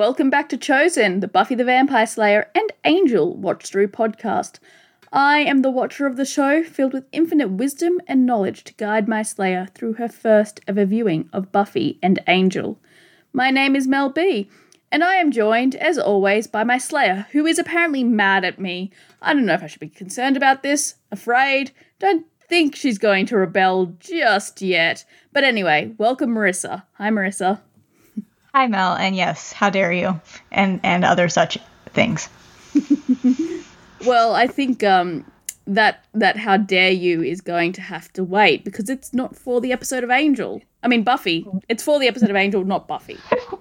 Welcome back to Chosen, the Buffy the Vampire Slayer and Angel watch through podcast. I am the watcher of the show, filled with infinite wisdom and knowledge to guide my Slayer through her first ever viewing of Buffy and Angel. My name is Mel B, and I am joined, as always, by my Slayer, who is apparently mad at me. I don't know if I should be concerned about this, afraid, don't think she's going to rebel just yet. But anyway, welcome Marissa. Hi, Marissa. Hi, Mel, and yes, how dare you, and and other such things. well, I think um, that that how dare you is going to have to wait because it's not for the episode of Angel. I mean Buffy. It's for the episode of Angel, not Buffy.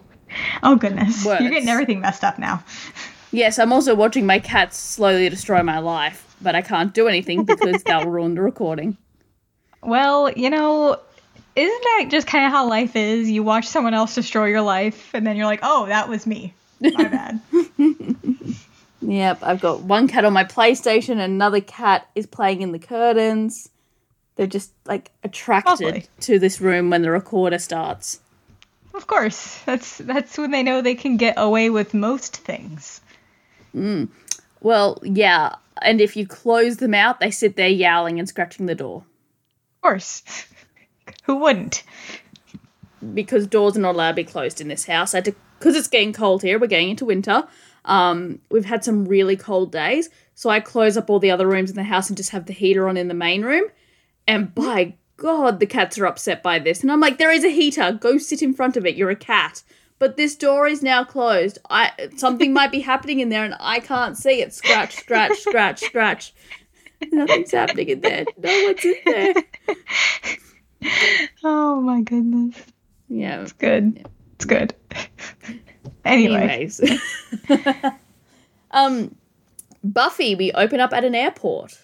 oh goodness, Words. you're getting everything messed up now. Yes, I'm also watching my cats slowly destroy my life, but I can't do anything because they'll ruin the recording. Well, you know, isn't that just kind of how life is? You watch someone else destroy your life, and then you're like, oh, that was me. My bad. yep, I've got one cat on my PlayStation, and another cat is playing in the curtains. They're just like attracted Lovely. to this room when the recorder starts. Of course, that's that's when they know they can get away with most things. Mm. Well, yeah, and if you close them out, they sit there yowling and scratching the door. Of course. Who wouldn't? Because doors are not allowed to be closed in this house. I because it's getting cold here. We're getting into winter. Um, we've had some really cold days, so I close up all the other rooms in the house and just have the heater on in the main room. And by God, the cats are upset by this. And I'm like, there is a heater. Go sit in front of it. You're a cat. But this door is now closed. I something might be happening in there, and I can't see it. Scratch, scratch, scratch, scratch. Nothing's happening in there. No one's in there. oh my goodness. Yeah. It's good. Yeah. It's good. anyway. Anyways. um Buffy, we open up at an airport.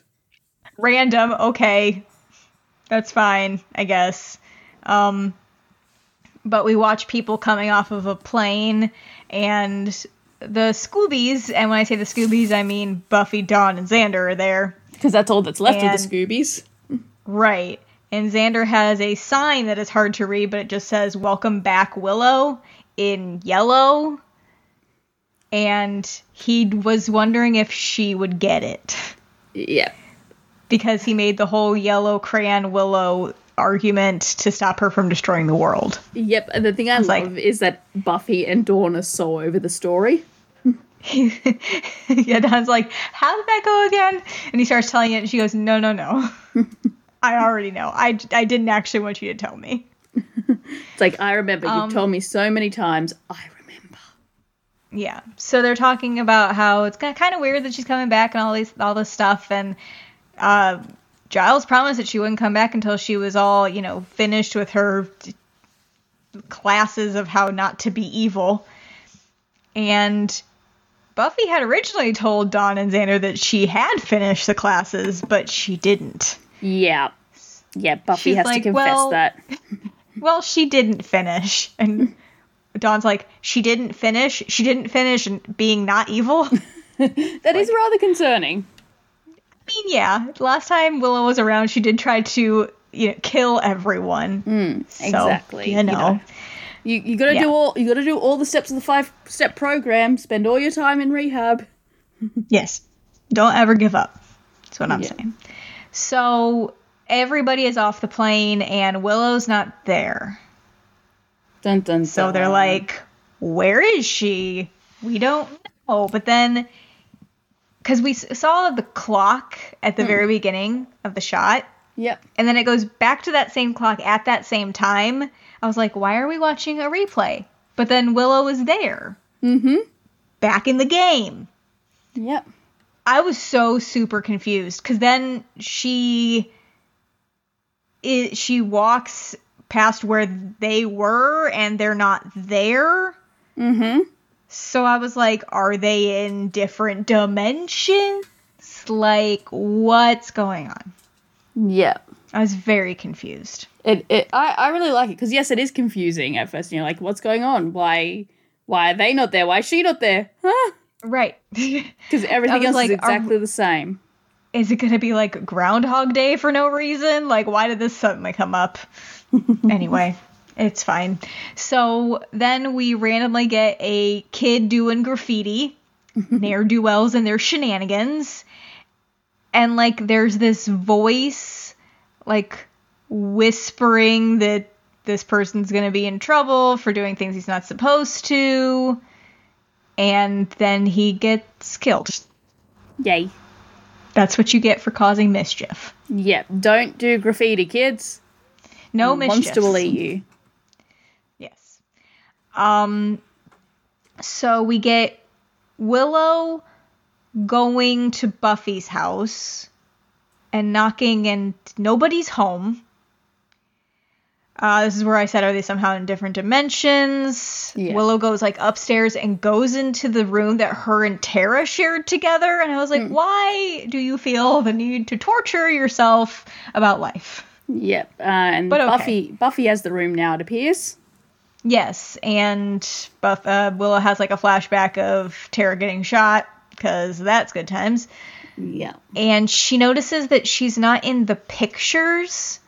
Random, okay. That's fine, I guess. Um but we watch people coming off of a plane and the Scoobies, and when I say the Scoobies, I mean Buffy, Dawn, and Xander are there. Because that's all that's left and, of the Scoobies. Right and Xander has a sign that is hard to read, but it just says "Welcome back, Willow" in yellow. And he was wondering if she would get it. Yeah. Because he made the whole yellow crayon Willow argument to stop her from destroying the world. Yep, and the thing I, I love like, is that Buffy and Dawn are so over the story. yeah, Dawn's like, how did that go again? And he starts telling it, and she goes, no, no, no. I already know. I, I didn't actually want you to tell me. it's like, I remember. Um, You've told me so many times. I remember. Yeah. So they're talking about how it's kind of weird that she's coming back and all these all this stuff. And uh, Giles promised that she wouldn't come back until she was all, you know, finished with her classes of how not to be evil. And Buffy had originally told Dawn and Xander that she had finished the classes, but she didn't. Yeah. Yeah, Buffy She's has like, to confess well, that. well, she didn't finish. And Dawn's like, she didn't finish? She didn't finish being not evil? That like, is rather concerning. I mean, yeah. Last time Willow was around, she did try to you know, kill everyone. Mm, so, exactly. You know. You, know, you, you gotta yeah. do all you gotta do all the steps of the five step program. Spend all your time in rehab. yes. Don't ever give up. That's what I'm yeah. saying. So everybody is off the plane and Willow's not there. Dun, dun, dun. So they're like, where is she? We don't know. But then, because we saw the clock at the mm. very beginning of the shot. Yep. And then it goes back to that same clock at that same time. I was like, why are we watching a replay? But then Willow is there. Mm hmm. Back in the game. Yep. I was so super confused because then she it, she walks past where they were and they're not there. Mm-hmm. So I was like, are they in different dimensions? Like, what's going on? Yeah. I was very confused. It, it I, I really like it because yes, it is confusing at first. You're like, what's going on? Why why are they not there? Why is she not there? Huh? Right. Because everything else like, is exactly are, the same. Is it going to be like Groundhog Day for no reason? Like, why did this suddenly come up? anyway. It's fine. So then we randomly get a kid doing graffiti, ne'er do wells and their shenanigans. And like there's this voice like whispering that this person's going to be in trouble for doing things he's not supposed to. And then he gets killed. Yay. That's what you get for causing mischief. Yep. Don't do graffiti, kids. No mischief. Monster will eat you. Yes. Um so we get Willow going to Buffy's house and knocking and nobody's home. Uh, this is where I said, are they somehow in different dimensions? Yeah. Willow goes like upstairs and goes into the room that her and Tara shared together. And I was like, why do you feel the need to torture yourself about life? Yep. Uh, and But okay. Buffy Buffy has the room now, it appears. Yes, and Buff uh, Willow has like a flashback of Tara getting shot because that's good times. Yeah. And she notices that she's not in the pictures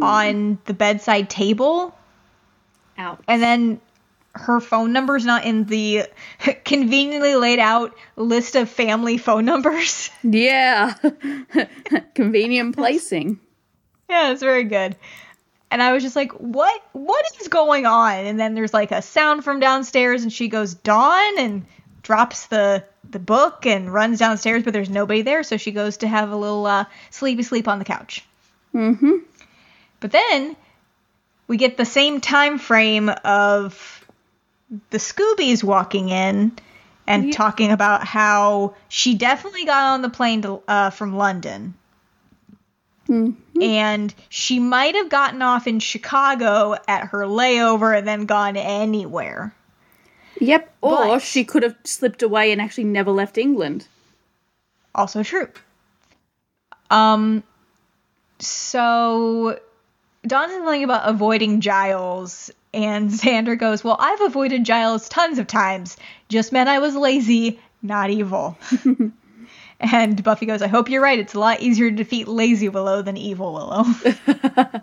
on the bedside table, Out. and then her phone number's not in the conveniently laid out list of family phone numbers. Yeah. Convenient placing. Yeah, it's very good. And I was just like, what what is going on? And then there's like a sound from downstairs and she goes, Dawn and drops the the book and runs downstairs, but there's nobody there, so she goes to have a little uh, sleepy sleep on the couch. Mm-hmm. But then we get the same time frame of the Scoobies walking in and Yeah. talking about how she definitely got on the plane to, uh, from London. And she might have gotten off in Chicago at her layover and then gone anywhere. Yep. Or But- she could have slipped away and actually never left England. Also true. Um, so Is something about avoiding Giles, and Xander goes, Well, I've avoided Giles tons of times. Just meant I was lazy, not evil. and Buffy goes, I hope you're right. It's a lot easier to defeat lazy Willow than evil Willow.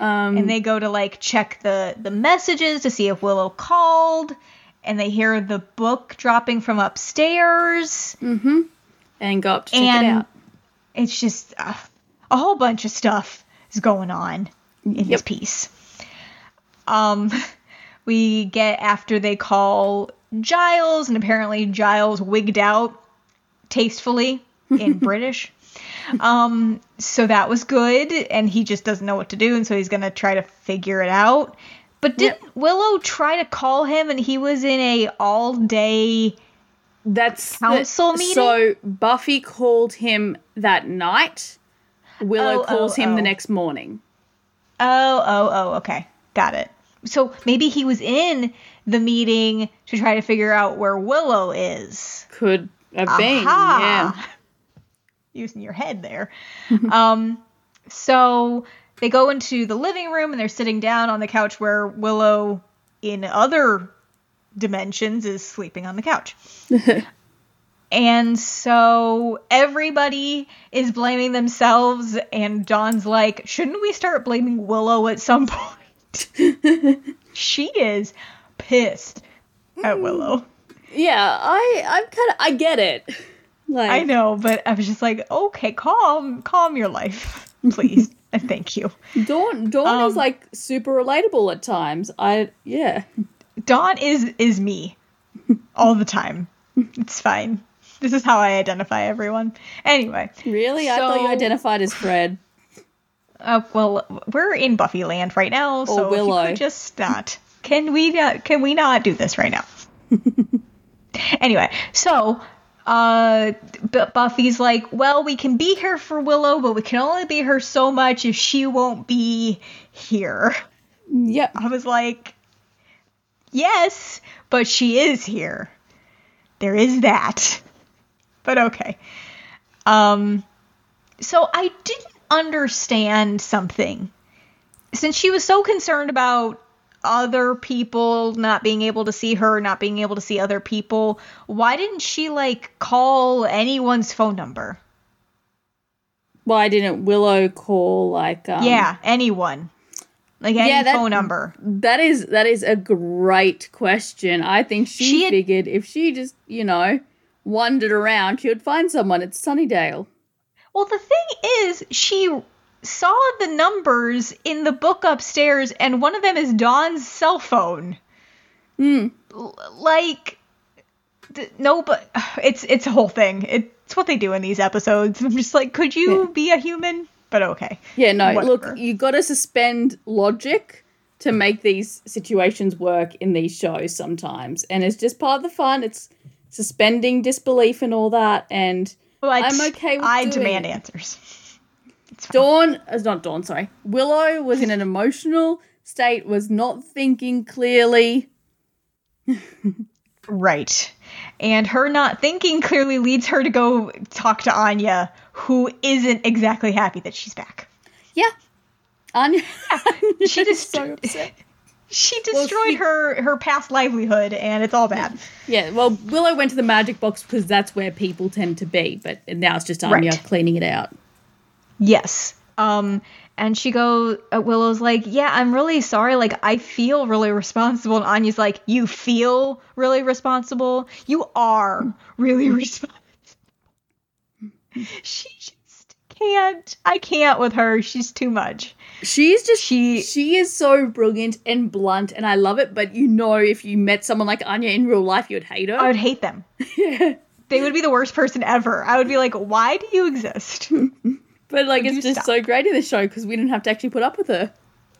Um, and they go to like check the the messages to see if Willow called, and they hear the book dropping from upstairs. and go up to check and it out. it's just uh, a whole bunch of stuff is going on in Yep. piece. Um, we get after they call Giles, and apparently Giles wigged out tastefully in British. Um, so that was good, and he just doesn't know what to do, and so he's gonna try to figure it out. But didn't Willow try to call him, and he was in a all day? That's the- council meeting? So Buffy called him that night. Willow Oh, calls oh, him the oh. next morning. Oh, oh, oh, okay. Got it. So maybe he was in the meeting to try to figure out where Willow is. Could have been. Yeah. Using your head there. um, so they go into the living room and they're sitting down on the couch where Willow, in other dimensions, is sleeping on the couch. and so everybody is blaming themselves, and Dawn's like, shouldn't we start blaming Willow at some point? she is pissed at Willow. Yeah, I I'm kind of I get it. Like I know, but I was just like, okay, calm, calm your life, please, and thank you. Dawn Dawn Um, is like super relatable at times. I yeah. Dawn is is me, all the time. It's fine. This is how I identify everyone. Anyway, Really? I thought you identified as Fred. uh, well, we're in Buffy land right now, so if you Willow. could just not. Can we not? Can we not do this right now? anyway, so uh, Buffy's like, well, we can be here for Willow, but we can only be here so much if she won't be here. Yep. I was like, yes, but she is here. There is that. But okay. Um so I didn't understand something. Since she was so concerned about other people not being able to see her, not being able to see other people, why didn't she like call anyone's phone number? Why didn't Willow call like um yeah, anyone. Like any Yeah, that- phone number. That is that is a great question. I think she, She had- figured if she just, you know, wandered around, she would find someone at Sunnydale. Well, the thing is, she saw the numbers in the book upstairs, and one of them is Dawn's cell phone. Hmm. L- like, th- no, but it's it's a whole thing. It's what they do in these episodes. I'm just like, could you Yeah. be a human? But okay. Yeah, no, Whatever. look, you got to suspend logic to make these situations work in these shows sometimes. And it's just part of the fun. It's suspending disbelief and all that. And But I'm okay with I doing demand answers. Dawn, uh, not Dawn, sorry. Willow was in an emotional state, was not thinking clearly. Right. And her not thinking clearly leads her to go talk to Anya, who isn't exactly happy that she's back. Yeah. Anya, She is just so upset. She Well, destroyed she- her her past livelihood, and it's all bad. Yeah, well, Willow went to the magic box because that's where people tend to be, but now it's just Anya Right. cleaning it out. Yes. Um, and she goes, uh, Willow's like, yeah, I'm really sorry. Like, I feel really responsible. And Anya's like, you feel really responsible. You are really responsible. she just can't. I can't with her. She's too much. She's just She- she is so brilliant and blunt, and I love it. But you know, if you met someone like Anya in real life, you'd hate her. I would hate them. yeah, They would be the worst person ever. I would be like, why do you exist? but like Would it's just stop? so great in this show because we didn't have to actually put up with her.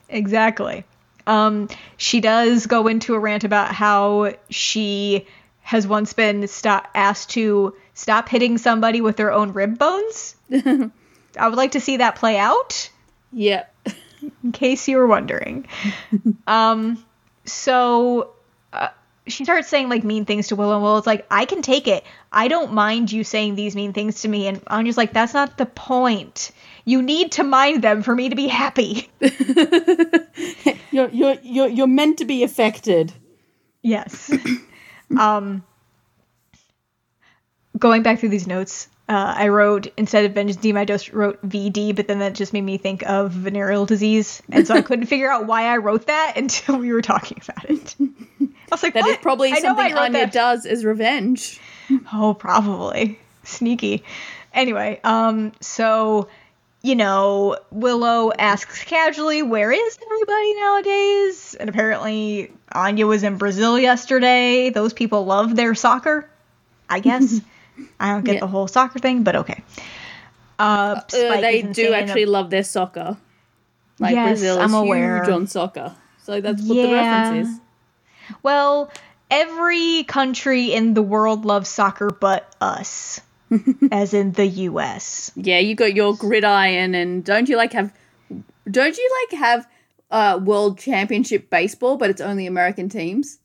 Exactly. Um, she does go into a rant about how she has once been sto- asked to stop hitting somebody with their own rib bones. I would like to see that play out, Yeah, in case you were wondering. um, so uh, she starts saying like mean things to Willow, and Willow's like, "I can take it. I don't mind you saying these mean things to me." And Anya's like, "That's not the point. You need to mind them for me to be happy." you're you're you're you're meant to be affected. Yes. um, going back through these notes, uh, I wrote instead of vengeance I just wrote VD, but then that just made me think of venereal disease, and so I couldn't figure out why I wrote that until we were talking about it. I was like, That is what? probably I something Anya that. does is revenge. Oh, probably sneaky. Anyway, um, so you know, Willow asks casually, "Where is everybody nowadays?" And apparently, Anya was in Brazil yesterday. Those people love their soccer, I guess. I don't get Yeah. the whole soccer thing, but okay. Uh, Uh, they do actually ab- love their soccer. Like Yes, Brazil is I'm aware. huge on soccer, so that's what the Yeah. reference is. Well, every country in the world loves soccer but us, as in the U.S. Yeah, you got your gridiron, and don't you like have? Don't you like have uh World Championship baseball, but it's only American teams?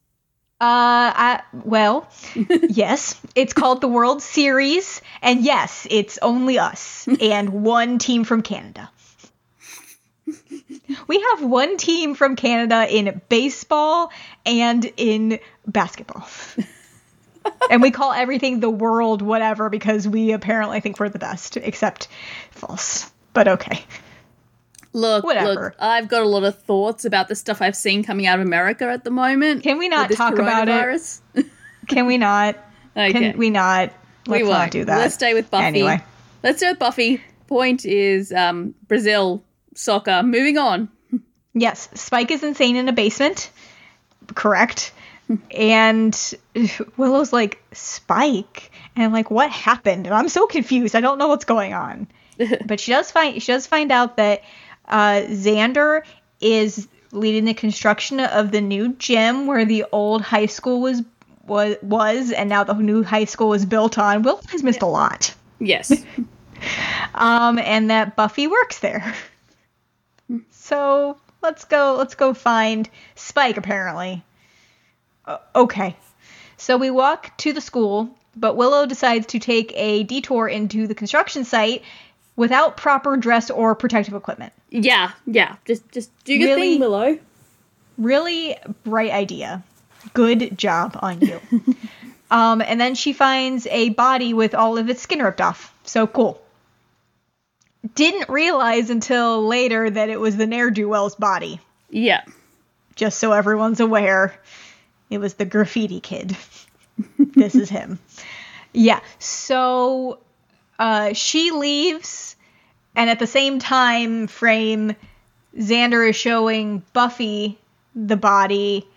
Uh, I, well, yes, it's called the World Series, and yes, it's only us and one team from Canada. We have one team from Canada in baseball and in basketball. and we call everything the world whatever because we apparently think we're the best, except false. But okay. Look, Whatever. look, I've got a lot of thoughts about the stuff I've seen coming out of America at the moment. Can we not talk about it? Can we not? okay, Can we not? Let's we not won't. do that. Let's stay with Buffy. Anyway. Let's stay with Buffy. Point is um Brazil soccer. Moving on. Yes, Spike is insane in a basement. Correct. and Willow's like, Spike? And I'm like, what happened? And I'm so confused. I don't know what's going on. but she does find she does find out that uh, Xander is leading the construction of the new gym where the old high school was was was and now the new high school is built on. Will has missed a lot. Yes. um, and that Buffy works there. So let's go. Let's go find Spike. Apparently, uh, okay. So we walk to the school, but Willow decides to take a detour into the construction site without proper dress or protective equipment. Yeah, yeah. Just just do your Really? thing, Willow. Really bright idea. Good job on you. um, and then she finds a body with all of its skin ripped off. So cool. Didn't realize until later that it was the ne'er do well's body. Yeah. just so everyone's aware. It was the graffiti kid. this is him. Yeah. So uh, she leaves, and at the same time frame, Xander is showing Buffy the body,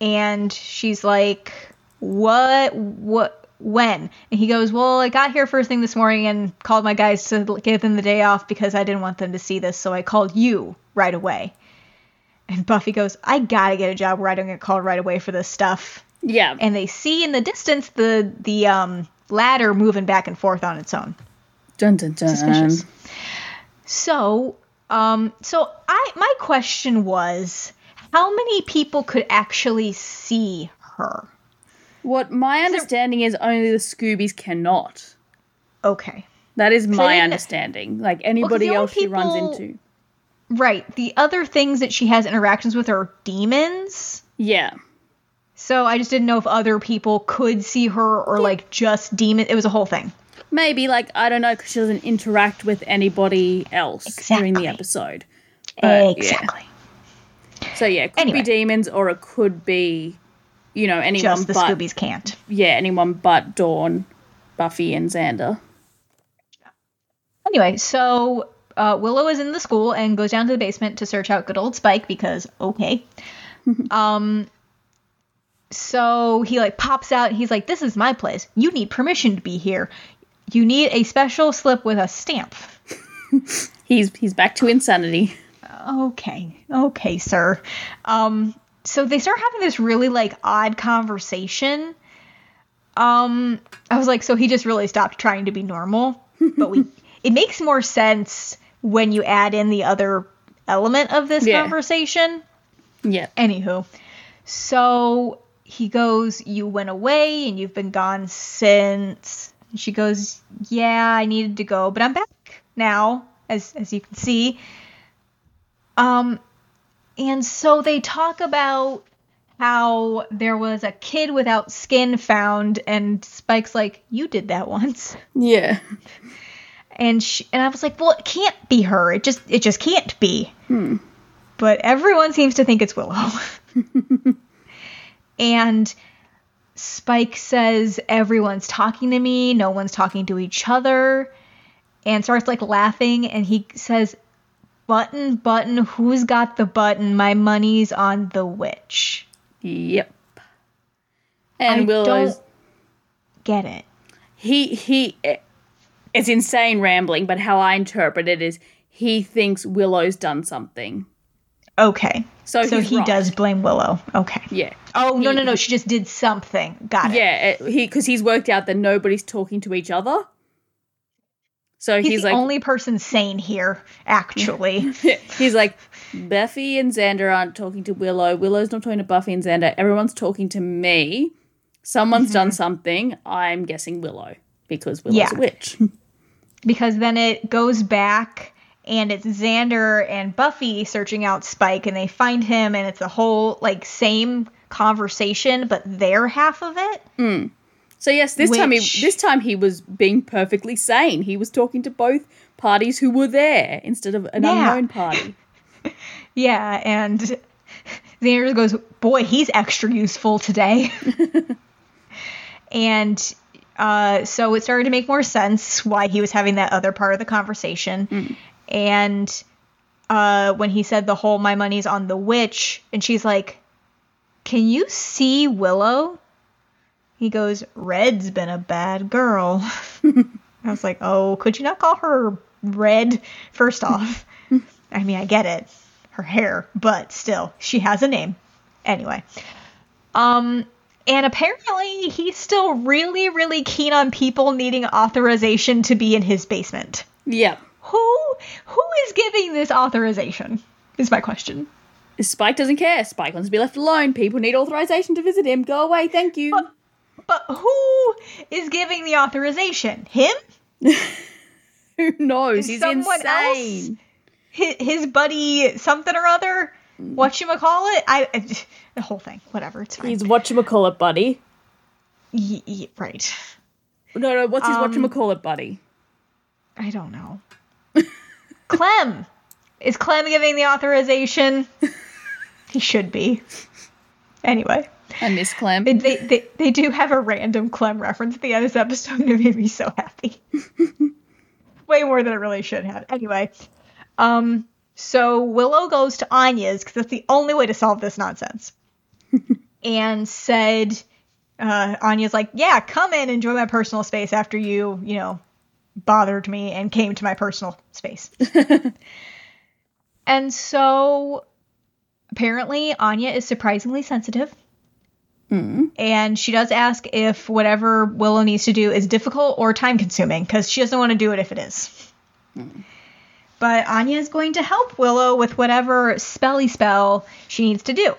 and she's like, "What? What?" When? And he goes, Well, I got here first thing this morning and called my guys to give them the day off because I didn't want them to see this, so I called you right away. And Buffy goes, I gotta get a job where I don't get called right away for this stuff. Yeah. And they see in the distance the the um, ladder moving back and forth on its own. Dun dun dun. Suspicious. So, um, so I my question was, how many people could actually see her? What my understanding is only the Scoobies cannot. Okay. That is my understanding. Like anybody only else she runs into. Right. The other things that she has interactions with are demons. Yeah. So I just didn't know if other people could see her or like just demon. It was a whole thing. Maybe like I don't know because she doesn't interact with anybody else during the episode. But, yeah. exactly. So yeah, it could Anyway. be demons or it could be, you know, anyone Just the but Scoobies can't. yeah, anyone but Dawn, Buffy, and Xander. Anyway, so uh, Willow is in the school and goes down to the basement to search out good old Spike because okay. um. So he like pops out. And he's like, "This is my place. You need permission to be here. You need a special slip with a stamp." He's he's back to insanity. Okay, okay, sir. Um, so they start having this really like odd conversation. Um, I was like, so he just really stopped trying to be normal, but we it makes more sense when you add in the other element of this Yeah. conversation. Yeah. Anywho, so he goes, You went away and you've been gone since. And she goes, Yeah, I needed to go, but I'm back now, as as you can see. Um, and so they talk about how there was a kid without skin found, and Spike's like, You did that once. Yeah. And she, and I was like, Well, it can't be her. It just it just can't be. Hmm. But everyone seems to think it's Willow. and Spike says everyone's talking to me, no one's talking to each other, and starts like laughing. And he says, "Button, button, who's got the button? My money's on the witch." Yep. And I Willow's don't get it. he he it's insane rambling, but how I interpret it is he thinks Willow's done something. Okay, So, so he right. does blame Willow. Okay. Yeah. Oh no He- no no! She just did something. Got it. Yeah, it, he because he's worked out that nobody's talking to each other. So He's, he's, the like, only person sane here, actually. he's like, Buffy and Xander aren't talking to Willow. Willow's not talking to Buffy and Xander. Everyone's talking to me. Someone's Mm-hmm. done something. I'm guessing Willow because Willow's Yeah. a witch. because then it goes back and it's Xander and Buffy searching out Spike and they find him and it's the whole like same conversation but their half of it. So yes, this time he this time he was being perfectly sane. He was talking to both parties who were there instead of an Yeah. unknown party. Yeah, and Xander goes, "Boy, he's extra useful today." and uh, so it started to make more sense why he was having that other part of the conversation. And uh, when he said the whole "my money's on the witch," and she's like, "Can you see Willow?" He goes, "Red's been a bad girl." I was like, "Oh, could you not call her Red first off?" I mean, I get it, her hair, but still, she has a name. Anyway, um, and apparently he's still really, really keen on people needing authorization to be in his basement. Yeah. Who, is giving this authorization? Is my question. Spike doesn't care. Spike wants to be left alone. People need authorization to visit him. Go away, thank you. But who is giving the authorization? Him? Who knows? Is He's someone insane. His, his buddy something or other? What you call it? I the whole thing. Whatever. It's fine. He's whatchamacallit buddy. Y- y- right. No, no, what's his Um, whatchamacallit buddy? I don't know. Clem. Is Clem giving the authorization? He should be. Anyway. I miss Clem. They, they, they, do have a random Clem reference at the end of this episode, and it made me so happy. Way more than it really should have. Anyway, um, so Willow goes to Anya's because that's the only way to solve this nonsense, and said, uh, Anya's like, "Yeah, come in, and enjoy my personal space after you, you know, bothered me and came to my personal space." and so apparently Anya is surprisingly sensitive. Mm-hmm. And she does ask if whatever Willow needs to do is difficult or time consuming because she doesn't want to do it if it is. Mm-hmm. But Anya is going to help Willow with whatever spelly spell she needs to do.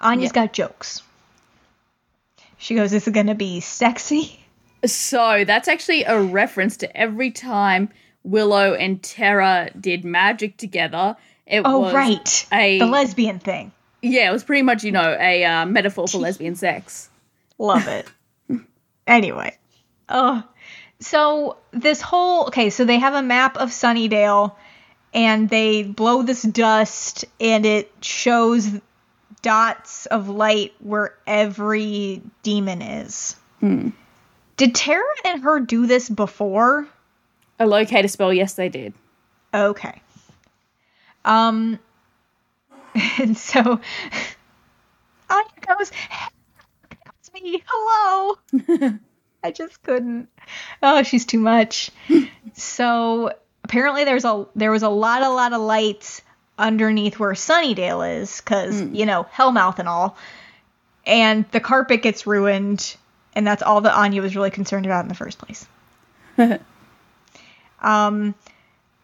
Anya's Yep. got jokes. She goes, This is going to be sexy. So that's actually a reference to every time Willow and Tara did magic together. It Oh, was right. a The lesbian thing. yeah, it was pretty much you know a uh, metaphor for lesbian sex. Love it. anyway. Oh. So this whole okay, so they have a map of Sunnydale and they blow this dust and it shows dots of light where every demon is. Did Tara and her do this before? A locator spell, yes, they did. Okay. Um and so Anya goes, That's me. Hello. I just couldn't. Oh, she's too much. so apparently there's a there was a lot a lot of lights underneath where Sunnydale is, because, you know, Hellmouth and all. And the carpet gets ruined, and that's all that Anya was really concerned about in the first place. um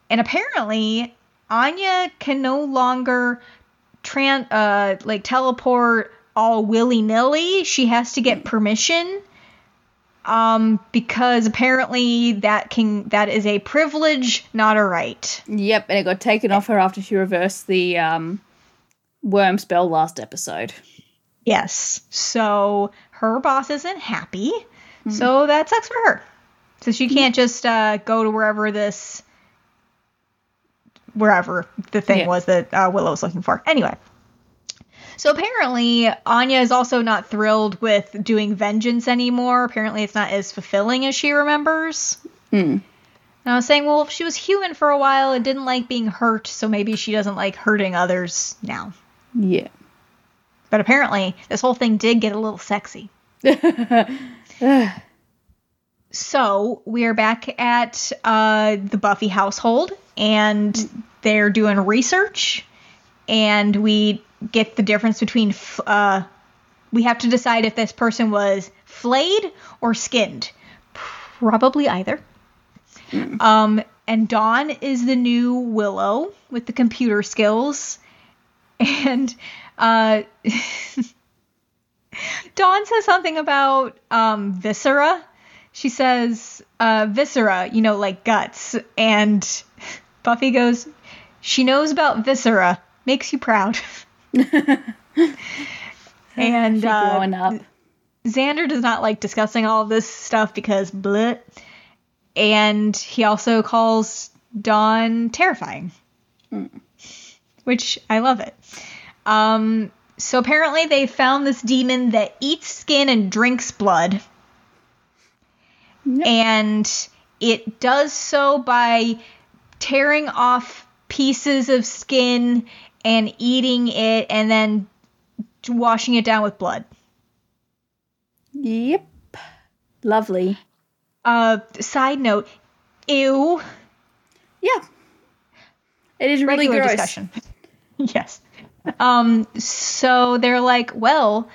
and apparently Anya can no longer tran uh like teleport all willy-nilly. She has to get permission. Um because apparently that can that is a privilege, not a right. Yep, and it got taken off her after she reversed the um, worm spell last episode. Yes. So her boss isn't happy. So that sucks for her. So she can't just uh, go to wherever this, wherever the thing Yeah. was that uh, Willow was looking for. Anyway. So apparently, Anya is also not thrilled with doing vengeance anymore. Apparently, it's not as fulfilling as she remembers. And I was saying, well, if she was human for a while and didn't like being hurt, so maybe she doesn't like hurting others now. Yeah. But apparently, this whole thing did get a little sexy. so we are back at uh, the Buffy household, and they're doing research, and we get the difference between. f- Uh, we have to decide if this person was flayed or skinned. Probably either. Um, and Dawn is the new Willow with the computer skills, and uh, Dawn says something about um, viscera. She says, uh, viscera, you know, like guts. And Buffy goes, she knows about viscera. Makes you proud. and uh, growing up. Xander does not like discussing all this stuff because blit. And he also calls Dawn terrifying. Which I love it. Um, so apparently they found this demon that eats skin and drinks blood. And it does so by tearing off pieces of skin and eating it and then washing it down with blood. Yep. Lovely. Uh, side note, ew. Yeah. It is really Regular gross. discussion. yes. Um, so they're like, well,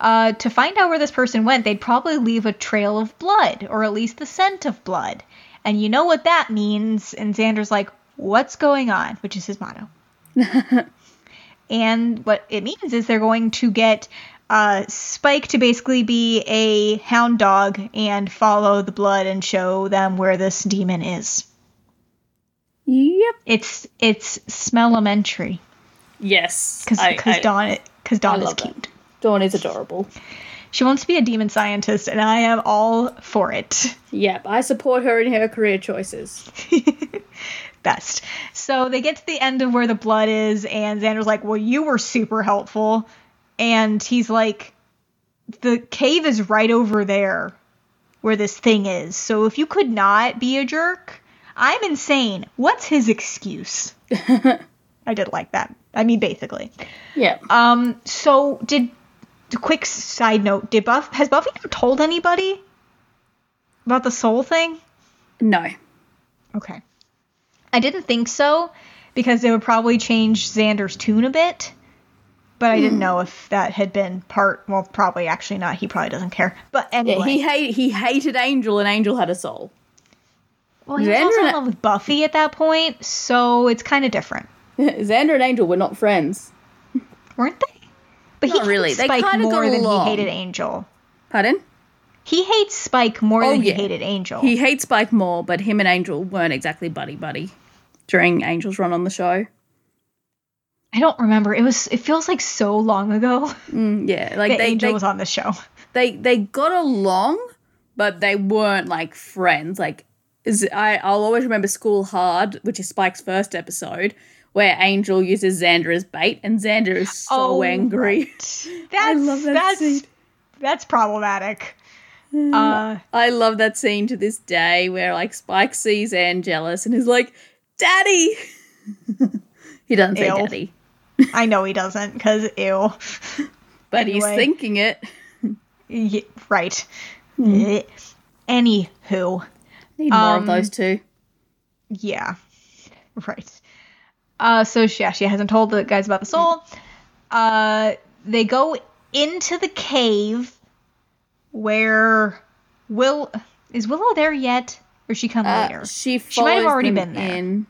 uh, to find out where this person went, they'd probably leave a trail of blood, or at least the scent of blood. And you know what that means? And Xander's like, what's going on? Which is his motto. and what it means is they're going to get uh, Spike to basically be a hound dog and follow the blood and show them where this demon is. Yep. It's it's smellementary Yes. because I- Dawn because Dawn is love that. cute. Dawn is adorable. She wants to be a demon scientist, and I am all for it. Yep. I support her in her career choices. best. So they get to the end of where the blood is, and Xander's like, Well, you were super helpful. And he's like, The cave is right over there where this thing is. So if you could not be a jerk, I'm insane. What's his excuse? I did like that. I mean, basically. Yeah. Um. So did. Quick side note: Did Buff has Buffy ever told anybody about the soul thing? No. Okay. I didn't think so because it would probably change Xander's tune a bit. But I didn't know if that had been part. Well, probably actually not. He probably doesn't care. But anyway, Yeah, he hate he hated Angel, and Angel had a soul. well, he was Xander also in love with Buffy at that point, so it's kind of different, Xander and Angel were not friends. weren't they? But Not he really. hated They Spike kinda more got than along. he hated Angel. Pardon? He hates Spike more Oh, than he hated Angel. He hates Spike more, but him and Angel weren't exactly buddy buddy during Angel's run on the show. I don't remember. It was. It feels like so long ago Mm, yeah, like that they Angel they, was on the show. they they got along, but they weren't like friends. Like is I I'll always remember School Hard, which is Spike's first episode, where Angel uses Xander as bait, and Xander is so angry. That's, love that that's, scene. That's problematic. Uh, I love that scene to this day where like Spike sees Anne jealous and is like, "Daddy." he doesn't say Ew. daddy, I know he doesn't, because ew. but he's thinking it. Ye- right. Eh. Anywho, Need more Um, of those two. yeah, right. Uh, so she, yeah, she hasn't told the guys about the soul. Uh, they go into the cave where Will is Willow there yet, or she come Uh, later? she She might have already been there. in.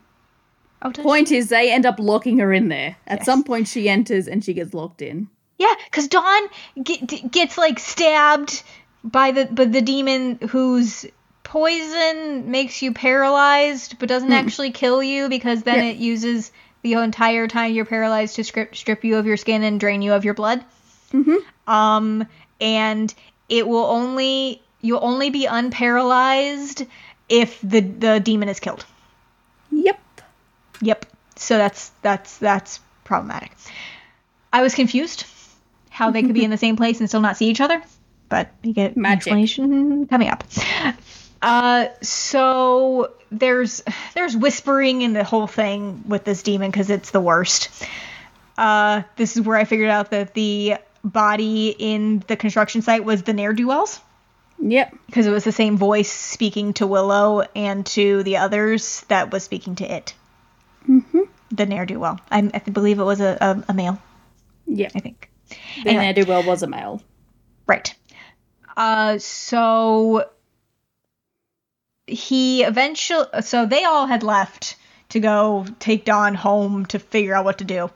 Oh, Point is, they end up locking her in there. At Yes. some point, she enters and she gets locked in. Yeah, because Dawn get, gets like stabbed by the by the demon whose poison makes you paralyzed, but doesn't actually kill you because then Yeah. it uses the entire time you're paralyzed to strip strip you of your skin and drain you of your blood. Mm-hmm. Um, and it will only you'll only be unparalyzed if the the demon is killed. Yep. Yep. So that's that's that's problematic. I was confused how they could be in the same place and still not see each other, but we get Magic. explanation coming up. Uh, so there's there's whispering in the whole thing with this demon because it's the worst. Uh, this is where I figured out that the body in the construction site was the ne'er do wells Yep. because it was the same voice speaking to Willow and to the others that was speaking to it. Mm-hmm. The ne'er do well. I, I believe it was a, a, a male. Yeah. I think. The Anyway. ne'er do well was a male. Right. Uh, so he eventually, so they all had left to go take Dawn home to figure out what to do.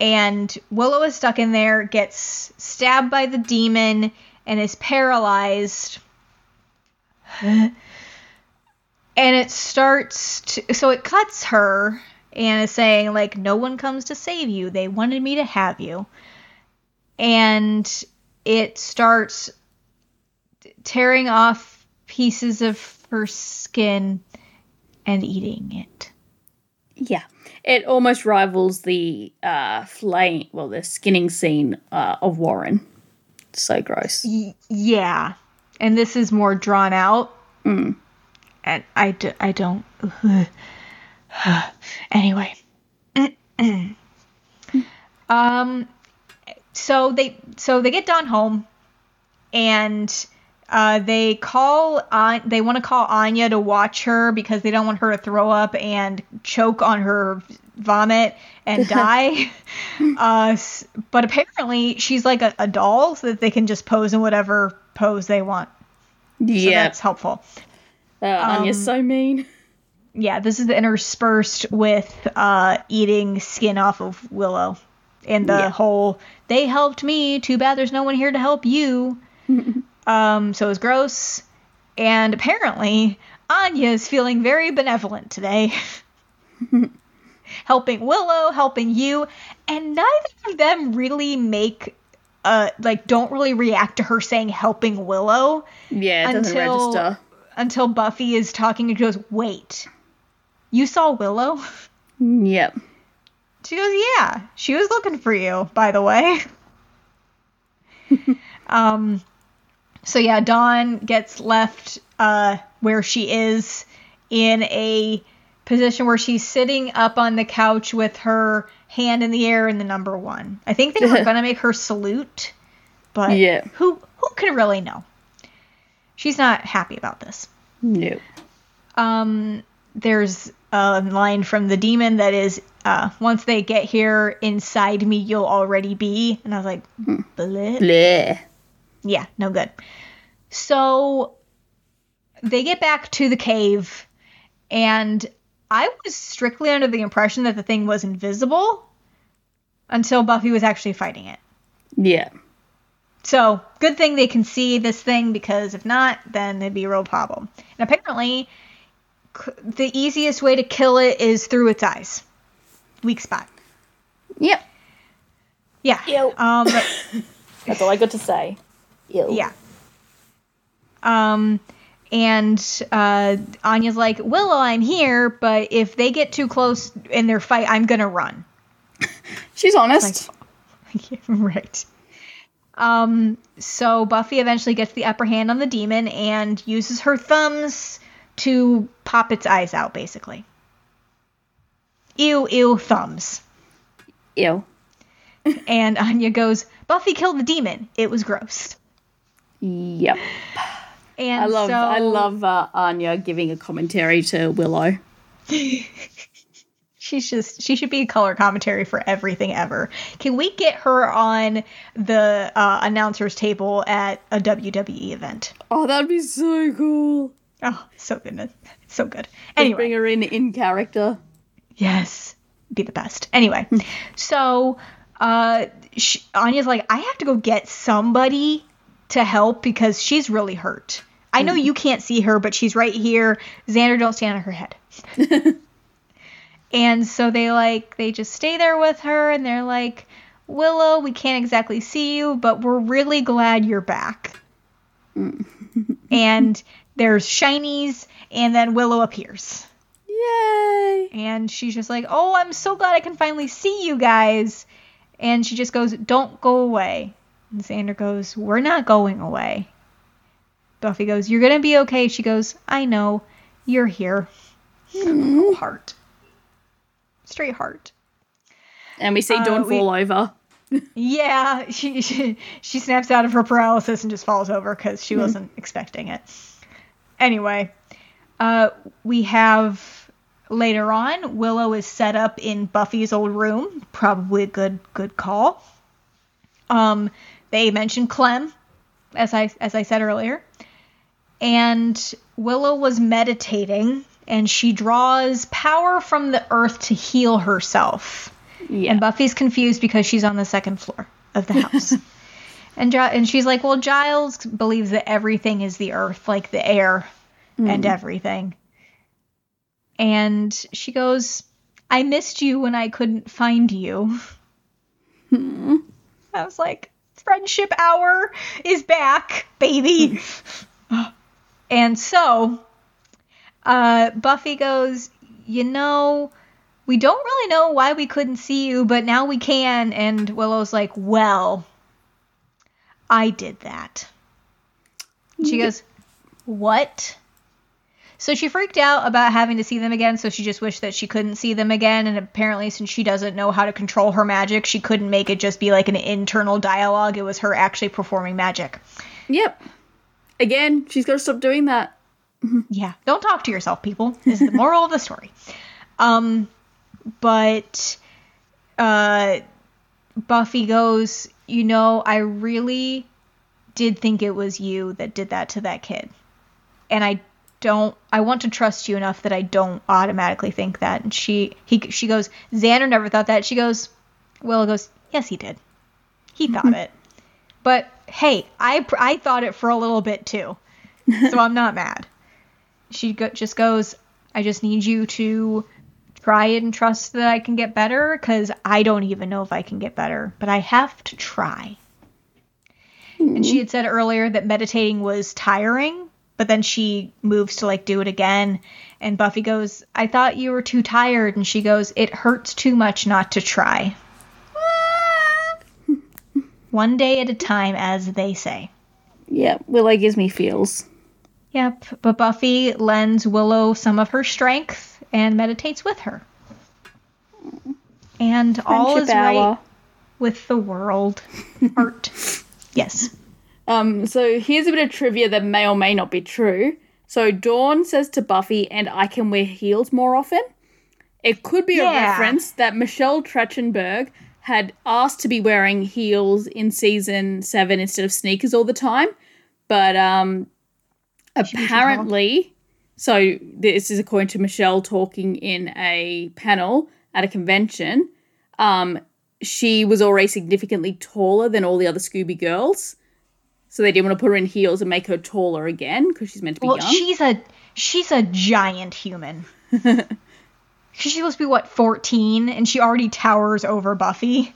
And Willow is stuck in there, gets stabbed by the demon, and is paralyzed. and it starts to, so it cuts her and is saying, like, no one comes to save you. They wanted me to have you. And it starts tearing off pieces of her skin and eating it. Yeah. It almost rivals the uh, flame, well, the skinning scene uh, of Warren. So gross. Y- yeah. And this is more drawn out. Mm. And I, d- I don't. anyway. um so they so they get Dawn home and uh, they call on they want to call Anya to watch her because they don't want her to throw up and choke on her vomit and die. uh, but apparently she's like a, a doll so that they can just pose in whatever pose they want. So yeah. that's helpful. Uh, Anya's so mean. Yeah, this is interspersed with uh, eating skin off of Willow. And the Yeah. whole, they helped me, too bad there's no one here to help you. um, so it was gross. And apparently, Anya is feeling very benevolent today. helping Willow, helping you. And neither of them really make, uh, like, don't really react to her saying helping Willow Yeah, it doesn't until register. until Buffy is talking and goes, "Wait, You saw Willow? Yep. She goes, Yeah, she was looking for you, by the way. um, so yeah, Dawn gets left uh, where she is in a position where she's sitting up on the couch with her hand in the air in the number one. I think they were gonna make her salute, but Yeah. who who can really know? She's not happy about this. No. Um, there's a line from the demon that is, uh, once they get here inside me, you'll already be. And I was like, bleh. Bleh. Yeah, no good. So they get back to the cave, and I was strictly under the impression that the thing was invisible until Buffy was actually fighting it. Yeah. So, good thing they can see this thing because if not, then it'd be a real problem. And apparently, c- the easiest way to kill it is through its eyes. Weak spot. Yep. Yeah. Ew. Um, That's all I got to say. Ew. yeah. Um, and uh, Anya's like, Willow, I'm here, but if they get too close in their fight, I'm gonna run. She's honest. Yeah, right. Um, so Buffy eventually gets the upper hand on the demon and uses her thumbs to pop its eyes out, basically. Ew, ew, thumbs. Ew. And Anya goes, Buffy killed the demon. It was gross. Yep. And I love so, I love uh, Anya giving a commentary to Willow. She's just she should be a color commentary for everything ever. Can we get her on the uh, announcers table at a WWE event? Oh, that'd be so cool. Oh, so good, so good. Just Anyway, bring her in in character. Yes, be the best. Anyway, so uh, sh- Anya's like, I have to go get somebody to help because she's really hurt. I know you can't see her, but she's right here. Xander, don't stand on her head. and so they like they just stay there with her, and they're like, Willow, we can't exactly see you, but we're really glad you're back. Mm. and there's shinies, and then Willow appears. Yay! And she's just like, Oh, I'm so glad I can finally see you guys. And she just goes, Don't go away. And Xander goes, We're not going away. Buffy goes, You're going to be okay. She goes, I know. You're here. Oh, heart. Straight heart. And we see Uh, Dawn we- fall over. Yeah, she, she she snaps out of her paralysis and just falls over because she wasn't expecting it. Anyway, uh, we have later on Willow is set up in Buffy's old room. Probably a good good call. Um, they mentioned Clem, as I as I said earlier, and Willow was meditating and she draws power from the earth to heal herself. Yeah. And Buffy's confused because she's on the second floor of the house. and Gi- and she's like, "Well, Giles believes that everything is the earth, like the air mm-hmm. and everything." And she goes, "I missed you when I couldn't find you." Hmm. I was like, "Friendship hour is back, baby." and so uh, Buffy goes, "You know, we don't really know why we couldn't see you, but now we can. And Willow's like, well, I did that. She goes, what? So she freaked out about having to see them again, so she just wished that she couldn't see them again. And apparently, since she doesn't know how to control her magic, she couldn't make it just be like an internal dialogue. It was her actually performing magic. Yep. Again, she's got to stop doing that. Yeah, don't talk to yourself, people. Is the moral of the story. Um, but uh, Buffy goes, you know, I really did think it was you that did that to that kid, and I don't. I want to trust you enough that I don't automatically think that. And she he she goes, Xander never thought that. She goes, Willow goes, yes, he did. He thought mm-hmm. it. But hey, I I thought it for a little bit too, so I'm not mad. She go, just goes, I just need you to try and trust that I can get better because I don't even know if I can get better, but I have to try. And she mm-hmm. had said earlier that meditating was tiring, but then she moves to like do it again and Buffy goes, "I thought you were too tired." And she goes, "It hurts too much not to try." One day at a time as they say. Yeah, Willow gives me feels. Yep, but Buffy lends Willow some of her strength and meditates with her. And all is Friendship hour. right with the world. Art. yes. Um, so here's a bit of trivia that may or may not be true. So Dawn says to Buffy, and I can wear heels more often. It could be a reference that Michelle Trachtenberg had asked to be wearing heels in season seven instead of sneakers all the time. But um, apparently, so this is according to Michelle talking in a panel at a convention. Um, she was already significantly taller than all the other Scooby girls. So they didn't want to put her in heels and make her taller again because she's meant to be Well, young. she's a she's a giant human. she's supposed to be what, 14 and she already towers over Buffy.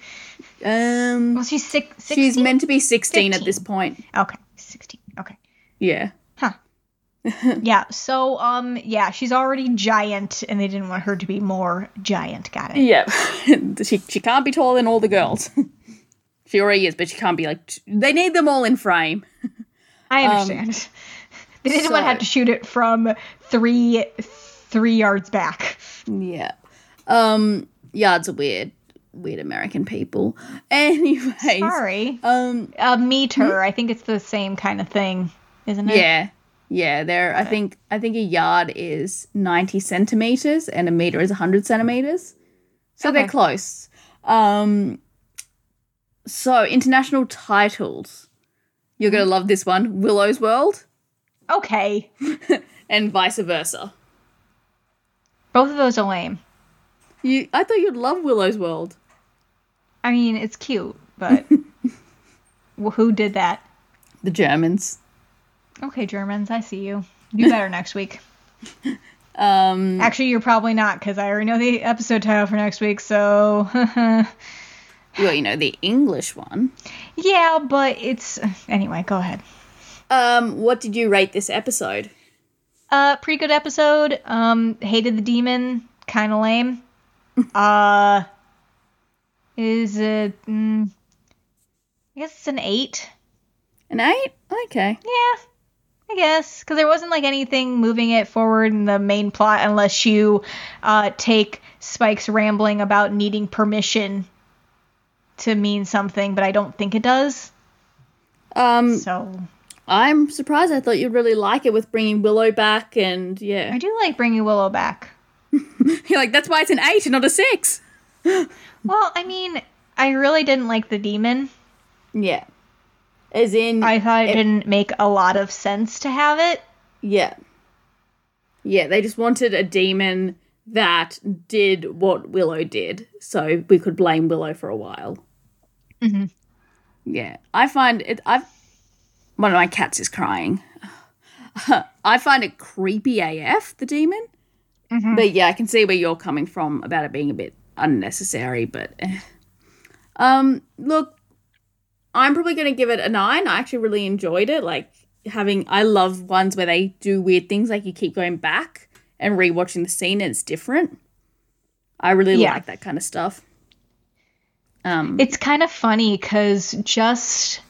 um, Well, she's six, 16? she's meant to be 16 at this point. Okay, 16. Okay. Yeah. Huh. yeah, so um yeah, she's already giant and they didn't want her to be more giant. Got it. Yeah. she, she can't be taller than all the girls. She already is, but she can't be like. t- They need them all in frame. I understand. they didn't want to have to shoot it from 3 3 yards back. Yeah. Um, yards are weird. Weird American people. Anyway, Sorry. Um, A meter, I think it's the same kind of thing, isn't it? yeah. Yeah, there. I think I think a yard is ninety centimeters and a meter is hundred centimeters, so they're close. Um, so international titles. You're gonna love this one, Willow's World, Okay. and vice versa. Both of those are lame. You, I thought you'd love Willow's World. I mean, it's cute, but who did that? The Germans. Okay, Germans, I see you. Do better next week. Um, Actually, you're probably not because I already know the episode title for next week. So, well, you know the English one. yeah, but it's anyway. Go ahead. Um, what did you rate this episode? Uh, pretty good episode. Um, hated the demon. Kind of lame. uh, is it? Mm, I guess it's an eight. An eight? Okay. Yeah, I guess because there wasn't like anything moving it forward in the main plot unless you uh, take Spike's rambling about needing permission to mean something, but I don't think it does. Um, So I'm surprised. I thought you'd really like it with bringing Willow back, and yeah, I do like bringing Willow back. you're like that's why it's an eight and not a six. Well, I mean, I really didn't like the demon. Yeah, as in, I thought it didn't make a lot of sense to have it. yeah, yeah. They just wanted a demon that did what Willow did, so we could blame Willow for a while. Mm-hmm. Yeah, I find it. I've one of my cats is crying. I find it creepy AF, the demon. Mm-hmm. But yeah, I can see where you're coming from about it being a bit unnecessary. But eh. um, look, I'm probably going to give it a nine. I actually really enjoyed it. Like having, I love ones where they do weird things, like you keep going back and rewatching the scene and it's different. I really Yeah. like that kind of stuff. Um, It's kind of funny because just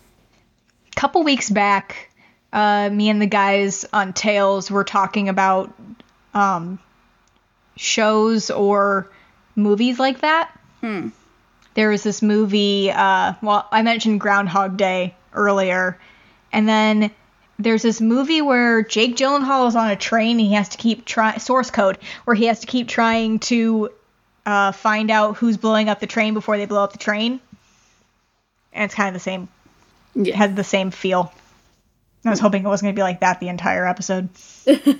a couple weeks back, uh, me and the guys on Tails were talking about um, shows or movies like that. There was this movie, uh, well, I mentioned Groundhog Day earlier, and then there's this movie where Jake Gyllenhaal is on a train and he has to keep trying, source code, where he has to keep trying to uh, find out who's blowing up the train before they blow up the train. And it's kind of the same, yeah. it has the same feel. I was hoping it wasn't going to be like that the entire episode.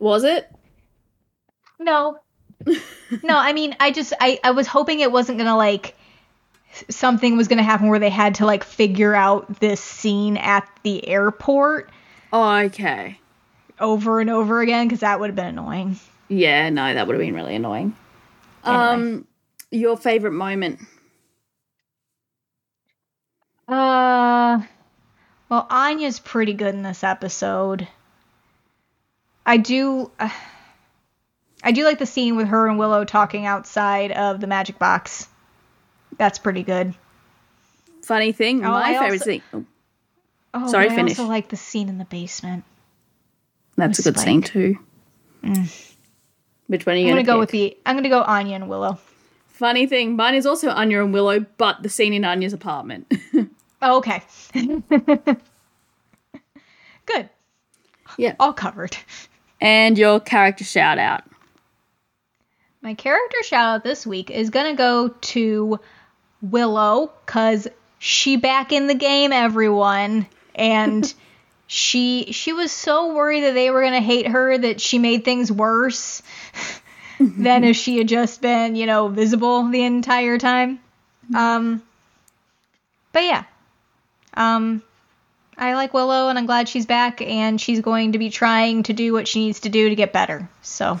Was it? No. no, I mean, I just, I, I was hoping it wasn't going to like, something was going to happen where they had to like figure out this scene at the airport Oh, okay. over and over again because that would have been annoying. Yeah, no, that would have been really annoying. Um, your favorite moment? Uh, Well, Anya's pretty good in this episode. I do. Uh, I do like the scene with her and Willow talking outside of the magic box. That's pretty good. Funny thing, Oh, my I favorite also- thing. oh, Oh, Sorry, I finish. also like the scene in the basement. that's a good scene Spike. too. Which one are you I'm going gonna to go with the. I'm gonna go Anya and Willow. Funny thing, mine is also Anya and Willow, but the scene in Anya's apartment. Oh, okay. good. yeah. All covered. And your character shout out. My character shout out this week is gonna go to Willow, cause she back in the game, everyone, and she she was so worried that they were gonna hate her that she made things worse than if she had just been, you know, visible the entire time. Um, but yeah, um, I like Willow, and I'm glad she's back, and she's going to be trying to do what she needs to do to get better. So,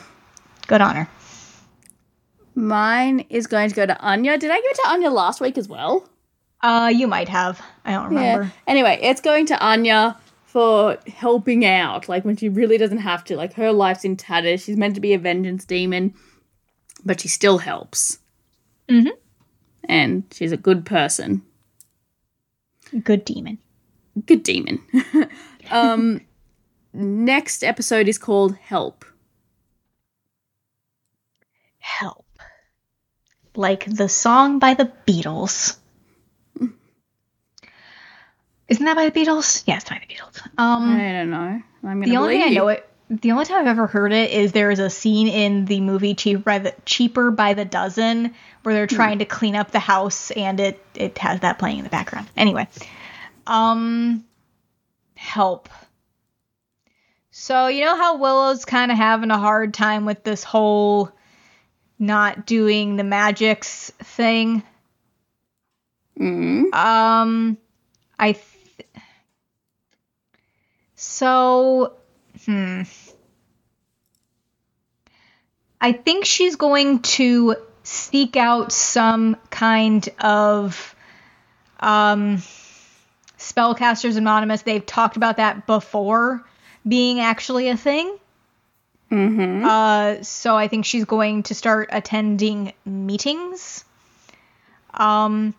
good on her. Mine is going to go to Anya. Did I give it to Anya last week as well? Uh, you might have. I don't remember. Anyway, it's going to Anya for helping out, like when she really doesn't have to. Like her life's in tatters. She's meant to be a vengeance demon, but she still helps. Mhm. And she's a good person. Good demon. Good demon. um, next episode is called Help. Help. Like the song by the Beatles. Isn't that by the Beatles? Yeah, it's by the Beatles. Um, I don't know. I'm gonna the only thing I know it. The only time I've ever heard it is there is a scene in the movie Cheaper by the, Cheaper by the Dozen where they're trying to clean up the house and it it has that playing in the background. Anyway, um, help. So you know how Willow's kind of having a hard time with this whole not doing the magics thing. Mm. Um, I. Th- so, hmm. I think she's going to seek out some kind of um, Spellcasters Anonymous. They've talked about that before being actually a thing. Mm-hmm. Uh, so I think she's going to start attending meetings. Um,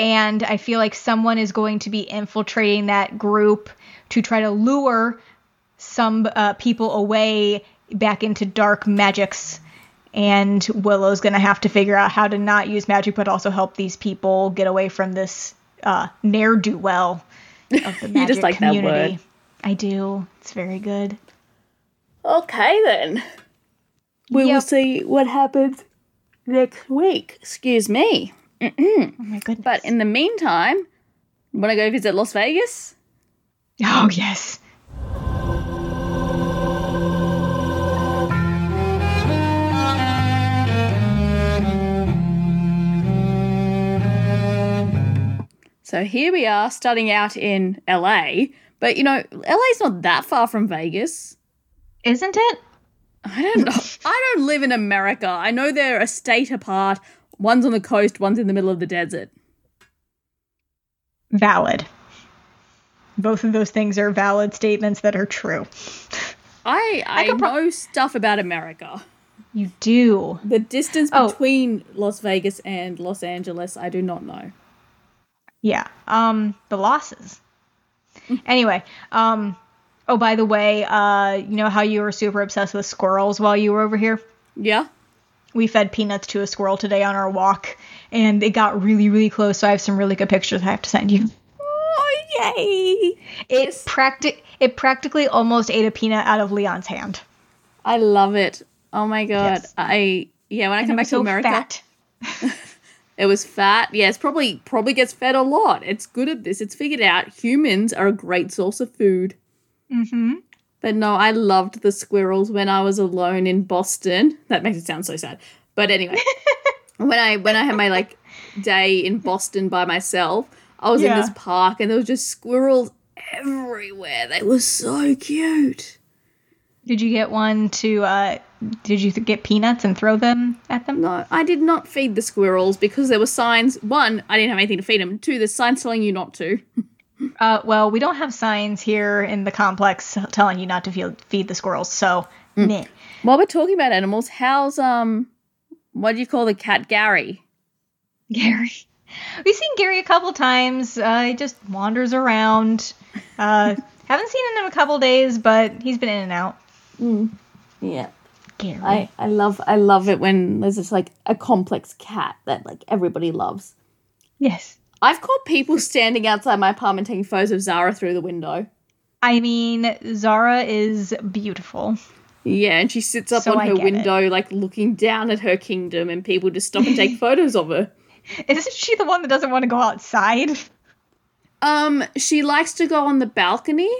and I feel like someone is going to be infiltrating that group to try to lure some uh, people away back into dark magics. And Willow's going to have to figure out how to not use magic, but also help these people get away from this uh, ne'er do well of the magic You just like that community. word. I do. It's very good. Okay then. We will see what happens next week. Excuse me. Oh my goodness. But in the meantime, want to go visit Las Vegas? Oh, yes. So here we are, starting out in LA. But you know, LA's not that far from Vegas. Isn't it? I don't know. I don't live in America. I know they're a state apart. One's on the coast, one's in the middle of the desert. Valid. Both of those things are valid statements that are true. I I, pro- know stuff about America. You do. The distance Oh. between Las Vegas and Los Angeles, I do not know. Yeah. Um, the losses. anyway, um, oh, by the way, uh, you know how you were super obsessed with squirrels while you were over here? Yeah. We fed peanuts to a squirrel today on our walk, and it got really, really close. So I have some really good pictures I have to send you. Oh yay! It Yes. practi- it practically almost ate a peanut out of Leon's hand. I love it. Oh my god. Yes. I yeah, when I And come back to so America, fat. it was fat. Yeah, probably probably gets fed a lot. It's good at this. It's figured out humans are a great source of food. Mm-hmm. But no, I loved the squirrels when I was alone in Boston. That makes it sound so sad. But anyway, when I when I had my like day in Boston by myself, I was in this park and there was just squirrels everywhere. They were so cute. Did you get one to? uh Did you get peanuts and throw them at them? No, I did not feed the squirrels because there were signs. One, I didn't have anything to feed them. Two, there's signs telling you not to. Uh, well, we don't have signs here in the complex telling you not to feed, feed the squirrels, so meh. While we're talking about animals, how's um, what do you call the cat, Gary? Gary. We've seen Gary a couple times. Uh, he just wanders around. Uh, haven't seen him in a couple days, but he's been in and out. Yeah. Gary. I, I love I love it when there's just like a complex cat that like everybody loves. yes. I've caught people standing outside my apartment taking photos of Zara through the window. I mean, Zara is beautiful. Yeah, and she sits up So on I her window, like looking down at her kingdom, and people just stop and take photos of her. Isn't she the one that doesn't want to go outside? Um, she likes to go on the balcony,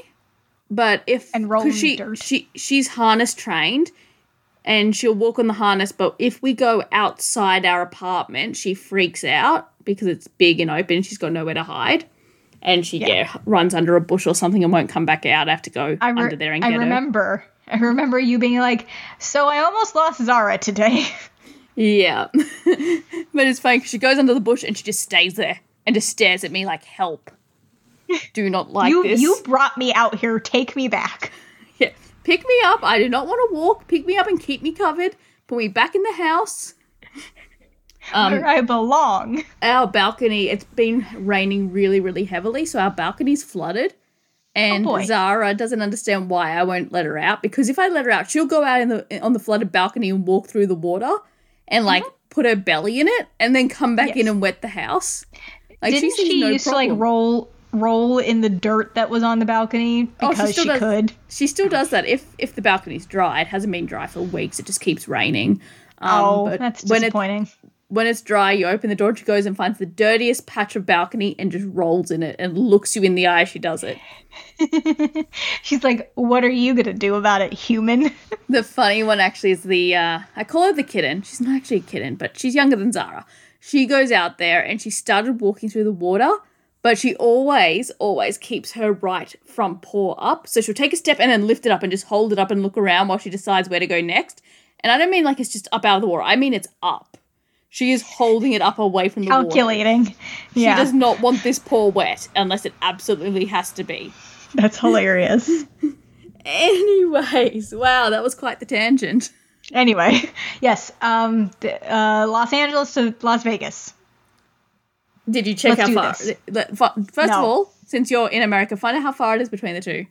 but if And roll she dirt. she she's harness trained, and she'll walk on the harness. But if we go outside our apartment, she freaks out because it's big and open. She's got nowhere to hide, and she yeah. runs under a bush or something and won't come back out. I have to go re- under there and I get her. I remember. I remember you being like, "So I almost lost Zara today." Yeah, but it's fine funny 'cause she goes under the bush and she just stays there and just stares at me like, "Help! Do not like you this." you brought me out here. Take me back. Yeah. Pick me up. I do not want to walk. Pick me up and keep me covered. Put me back in the house. Um, Where I belong. our balcony, it's been raining really, really heavily, so our balcony's flooded. And Oh. Zara doesn't understand why I won't let her out because if I let her out, she'll go out in the on the flooded balcony and walk through the water and like put her belly in it and then come back in Mm-hmm. And wet the house. Like Didn't sees she no used to like roll roll in the dirt that was on the balcony Oh, she because still she, does. could? She still does that if if the balcony's dry. It hasn't been dry for weeks. It just keeps raining. Um, oh, but that's disappointing. when it's dry, you open the door, she goes and finds the dirtiest patch of balcony and just rolls in it and looks you in the eye as she does it. She's like, "What are you gonna do about it, human?" The funny one actually is the uh, I call her the kitten. She's not actually a kitten, but she's younger than Zara. She goes out there and she started walking through the water, but she always, always keeps her right front paw up. So she'll take a step and then lift it up and just hold it up and look around while she decides where to go next. And I don't mean like it's just up out of the water. I mean it's up. She is holding it up away from the water. Calculating. She does not want this paw wet unless it absolutely has to be. that's hilarious. Anyways, wow, that was quite the tangent. anyway, yes. Um, uh, Los Angeles to Las Vegas. Did you check Let's how far? this. First of all, since you're in America, find out how far it is between the two.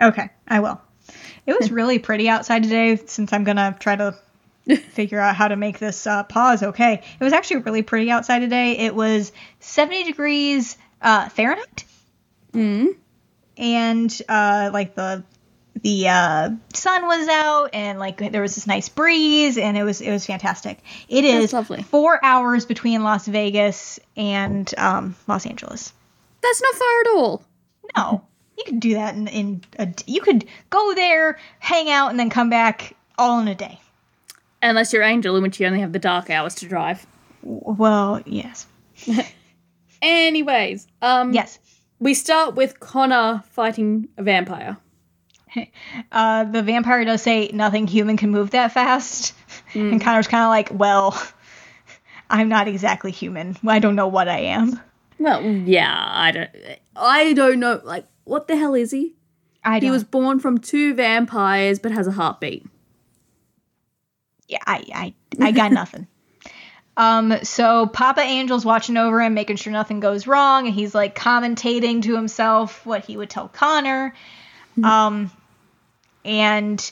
Okay, I will. It was really pretty outside today. Since I'm gonna try to figure out how to make this uh, pause. Okay, it was actually really pretty outside today. It was 70 degrees uh, Fahrenheit. Mm. and uh, like the the uh, sun was out and like there was this nice breeze and it was it was fantastic. It That's is lovely. four hours between Las Vegas and um, Los Angeles. That's not far at all. No, you could do that in in a you could go there, hang out, and then come back all in a day. Unless you're Angel, in which you only have the dark hours to drive. Well, yes, Anyways, um, yes. we start with Connor fighting a vampire. Uh, the vampire does say nothing human can move that fast, and Connor's kind of like, well, I'm not exactly human. I don't know what I am. Well, yeah, I don't, I don't know. Like, what the hell is he? I don't. He was born from two vampires, but has a heartbeat. Yeah, I, I, I got nothing. Um, so Papa Angel's watching over him, making sure nothing goes wrong, and he's like commentating to himself what he would tell Connor. Um, and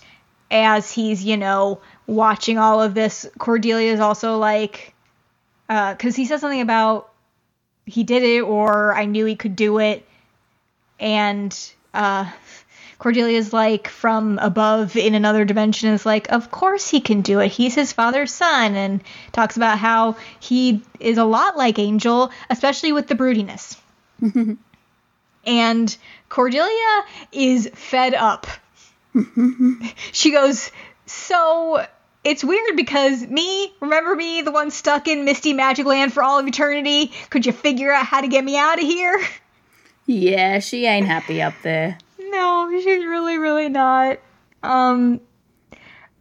as he's, you know, watching all of this, Cordelia is also like, uh, because he says something about he did it or I knew he could do it, and uh, Cordelia's like from above in another dimension is like, of course he can do it. He's his father's son, and talks about how he is a lot like Angel, especially with the broodiness. and Cordelia is fed up. she goes, so it's weird because me, remember me, the one stuck in Misty Magic Land for all of eternity? Could you figure out how to get me out of here? Yeah, she ain't happy up there. No, she's really, really not. Um,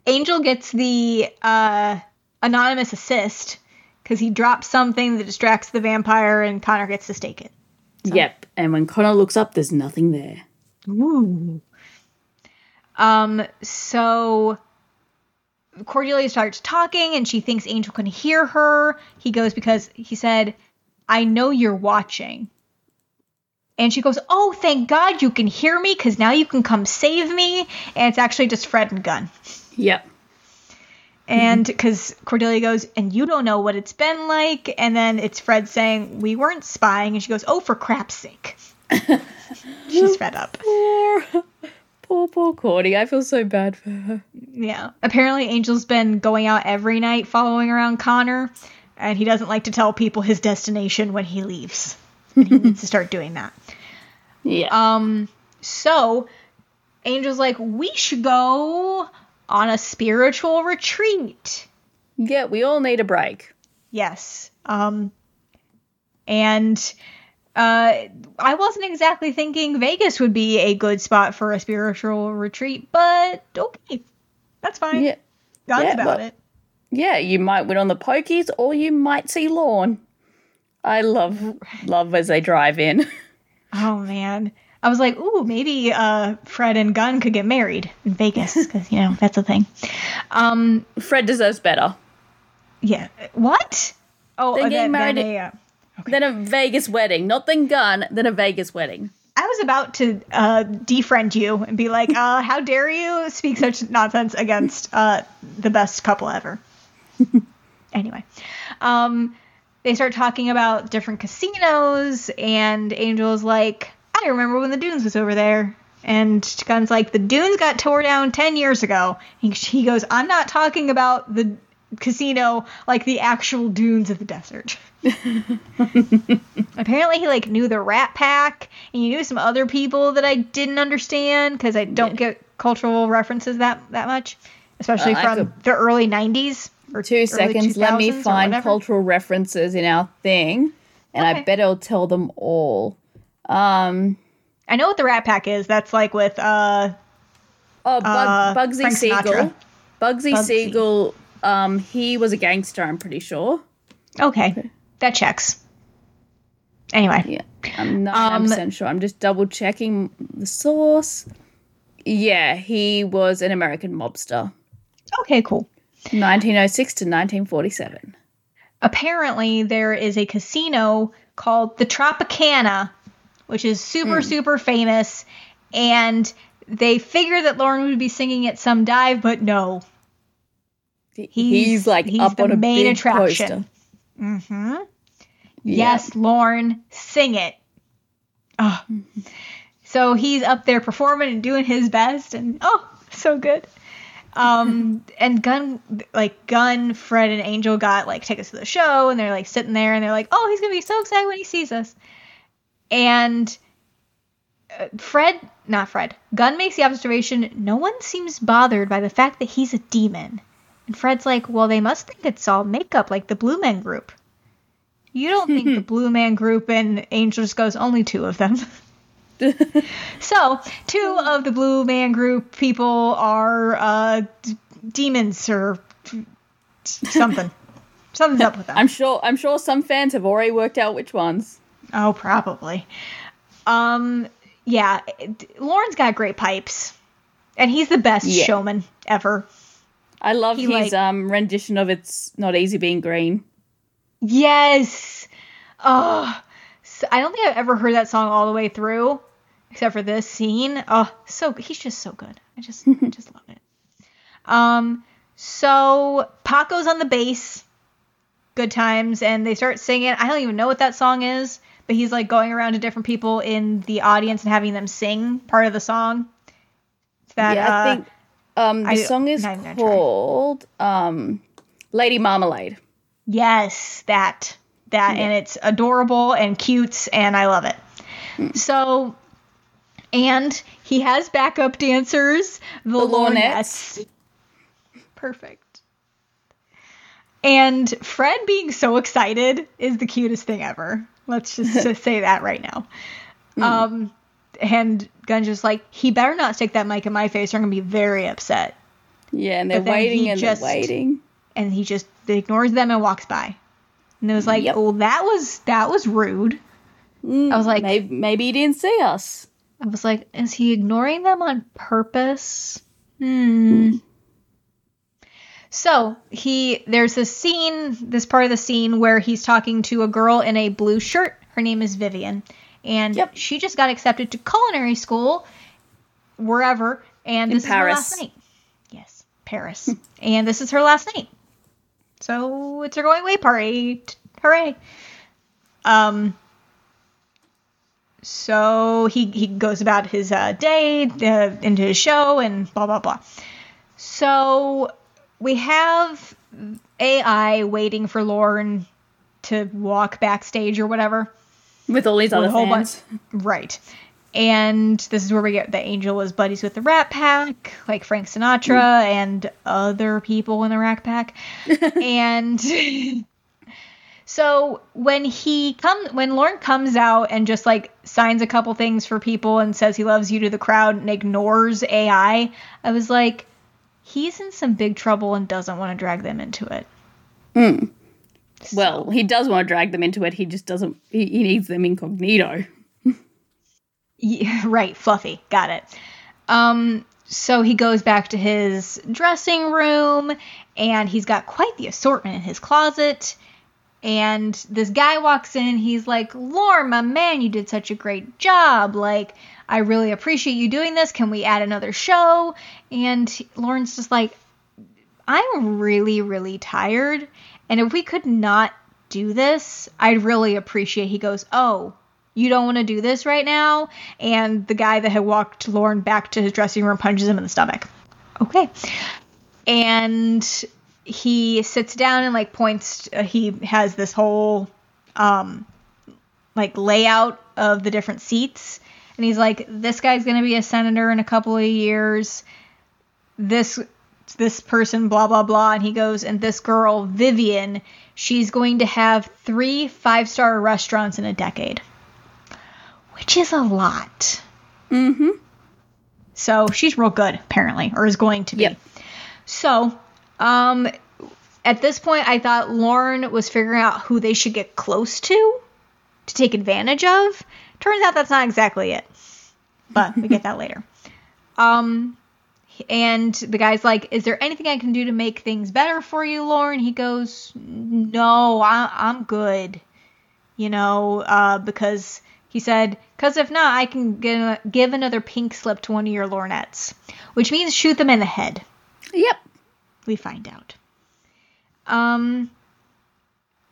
Angel gets the uh, anonymous assist because he drops something that distracts the vampire, and Connor gets to stake it. Yep. And when Connor looks up, there's nothing there. Ooh. Um, so Cordelia starts talking and she thinks Angel can hear her. He goes because he said, I know you're watching. And she goes, Oh, thank God you can hear me because now you can come save me. And it's actually just Fred and Gunn. Yep. And because Cordelia goes, And you don't know what it's been like. And then it's Fred saying, We weren't spying. And she goes, Oh, for crap's sake. She's fed up. Poor, poor, poor Cordy. I feel so bad for her. Yeah. Apparently, Angel's been going out every night following around Connor, and he doesn't like to tell people his destination when he leaves. He needs to start doing that. Yeah. Um, so Angel's like, we should go on a spiritual retreat. yeah, we all need a break. Yes. Um, and uh, I wasn't exactly thinking Vegas would be a good spot for a spiritual retreat, but okay, that's fine. Yeah. God's yeah, about but- it. Yeah, you might win on the pokies or you might see Lorne. I love love as they drive in. Oh man. I was like, ooh, maybe uh, Fred and Gunn could get married in Vegas because you know that's a thing. Um, Fred deserves better yeah. What? Oh, They're uh, getting then- married then they, uh, than a Vegas wedding. Not than Gunn, than a Vegas wedding. I was about to uh, defriend you and be like, uh, how dare you speak such nonsense against uh, the best couple ever. anyway, um, they start talking about different casinos, and Angel's like, I remember when the Dunes was over there. And Gunn's like, the Dunes got tore down 10 years ago. And he goes, I'm not talking about the casino like the actual dunes of the desert. Apparently, he like knew the Rat Pack, and he knew some other people that I didn't understand because I don't get cultural references that that much, especially Uh, from could- the early '90s. Or Two seconds. Let me find cultural references in our thing, and I bet it'll tell them all. Um. I know what the Rat Pack is. That's like with uh Oh, Bug, Uh, Bugsy Frank Siegel. Bugsy, Bugsy. Siegel. Um, he was a gangster. I'm pretty sure. okay, that checks. Anyway, Yeah, I'm not percent sure. I'm just double checking the source. Yeah, he was an American mobster, okay, cool. 1906 to 1947. apparently there is a casino called the Tropicana, which is super Hmm. super famous, and they figure that Lorne would be singing at some dive, but no, He's, like he's up the on a main big attraction. Mm-hmm. Yes, Lorne, sing it. Oh. So he's up there performing and doing his best, and oh, so good. Um, and Gunn, like Gunn, Fred, and Angel got like tickets to the show, and they're like sitting there, and they're like, oh, he's gonna be so excited when he sees us. And uh, Fred, not Fred, Gunn makes the observation no one seems bothered by the fact that he's a demon. And Fred's like, well, they must think it's all makeup, like the Blue Man Group. You don't think the Blue Man Group and Angel just goes, only two of them. so, two of the Blue Man Group people are uh, d- demons or something. Something's up with them. I'm sure. I'm sure some fans have already worked out which ones. Oh, probably. Um, yeah, Lorne's got great pipes, and he's the best Yeah. showman ever. I love He, his like- um rendition of "It's Not Easy Being Green." Yes. Oh, I don't think I've ever heard that song all the way through, except for this scene. Oh, so he's just so good. I just, I just love it. Um, so Paco's on the bass. Good times, and they start singing. I don't even know what that song is, but he's like going around to different people in the audience and having them sing part of the song. It's that yeah, I uh, think um the I- song is not even gonna try. called um Lady Marmalade. Yes, that that and it's adorable and cute and I love it. So and he has backup dancers, the, Lornettes. Lornettes. Perfect. And Fred being so excited is the cutest thing ever. Let's just, just say that right now. Um and Gunn's just like, he better not stick that mic in my face or I'm gonna be very upset. Yeah, and they're waiting and just- they're waiting. and he just ignores them and walks by. And it was like, Yep. "Oh, that was that was rude." I was like, maybe, maybe he didn't see us. I was like, is he ignoring them on purpose? Hmm. So he there's this scene, this part of the scene where he's talking to a girl in a blue shirt. Her name is Vivian, and Yep. she just got accepted to culinary school, wherever, and In this is her last Paris. night. Yes, Paris, and this is her last night. So it's her going away party. Hooray! Um. So he he goes about his uh, day uh, into his show and blah blah blah. So we have AI waiting for Lorne to walk backstage or whatever. With all these With other whole fans. Right. And this is where we get the angel is buddies with the Rat Pack, like Frank Sinatra and other people in the Rat Pack. and so when he come when Lorne comes out and just like signs a couple things for people and says he loves you to the crowd and ignores AI, I was like, he's in some big trouble and doesn't want to drag them into it. Well, he does want to drag them into it. He just doesn't. He, he needs them incognito. Yeah, right, fluffy. Got it. Um, so he goes back to his dressing room and he's got quite the assortment in his closet. And this guy walks in, he's like, my man, you did such a great job. Like, I really appreciate you doing this. Can we add another show? And Lorne's just like, I'm really, really tired. And if we could not do this, I'd really appreciate. He goes, Oh, you don't want to do this right now? And the guy that had walked Lorne back to his dressing room punches him in the stomach. Okay. And he sits down and like points, uh, he has this whole, um, like layout of the different seats. And he's like, this guy's going to be a senator in a couple of years. This this person blah blah blah and he goes and this girl Vivian she's going to have three five star restaurants in a decade which is a lot Mm-hmm. so she's real good apparently or is going to be Yep. so um at this point I thought Lorne was figuring out who they should get close to to take advantage of turns out that's not exactly it but we get that later um and the guy's like, "Is there anything I can do to make things better for you, Lorne?" He goes, "No, I, I'm good." You know, uh, because he said, "Cause if not, I can give, give another pink slip to one of your Lornettes, which means shoot them in the head." Yep. We find out. Um,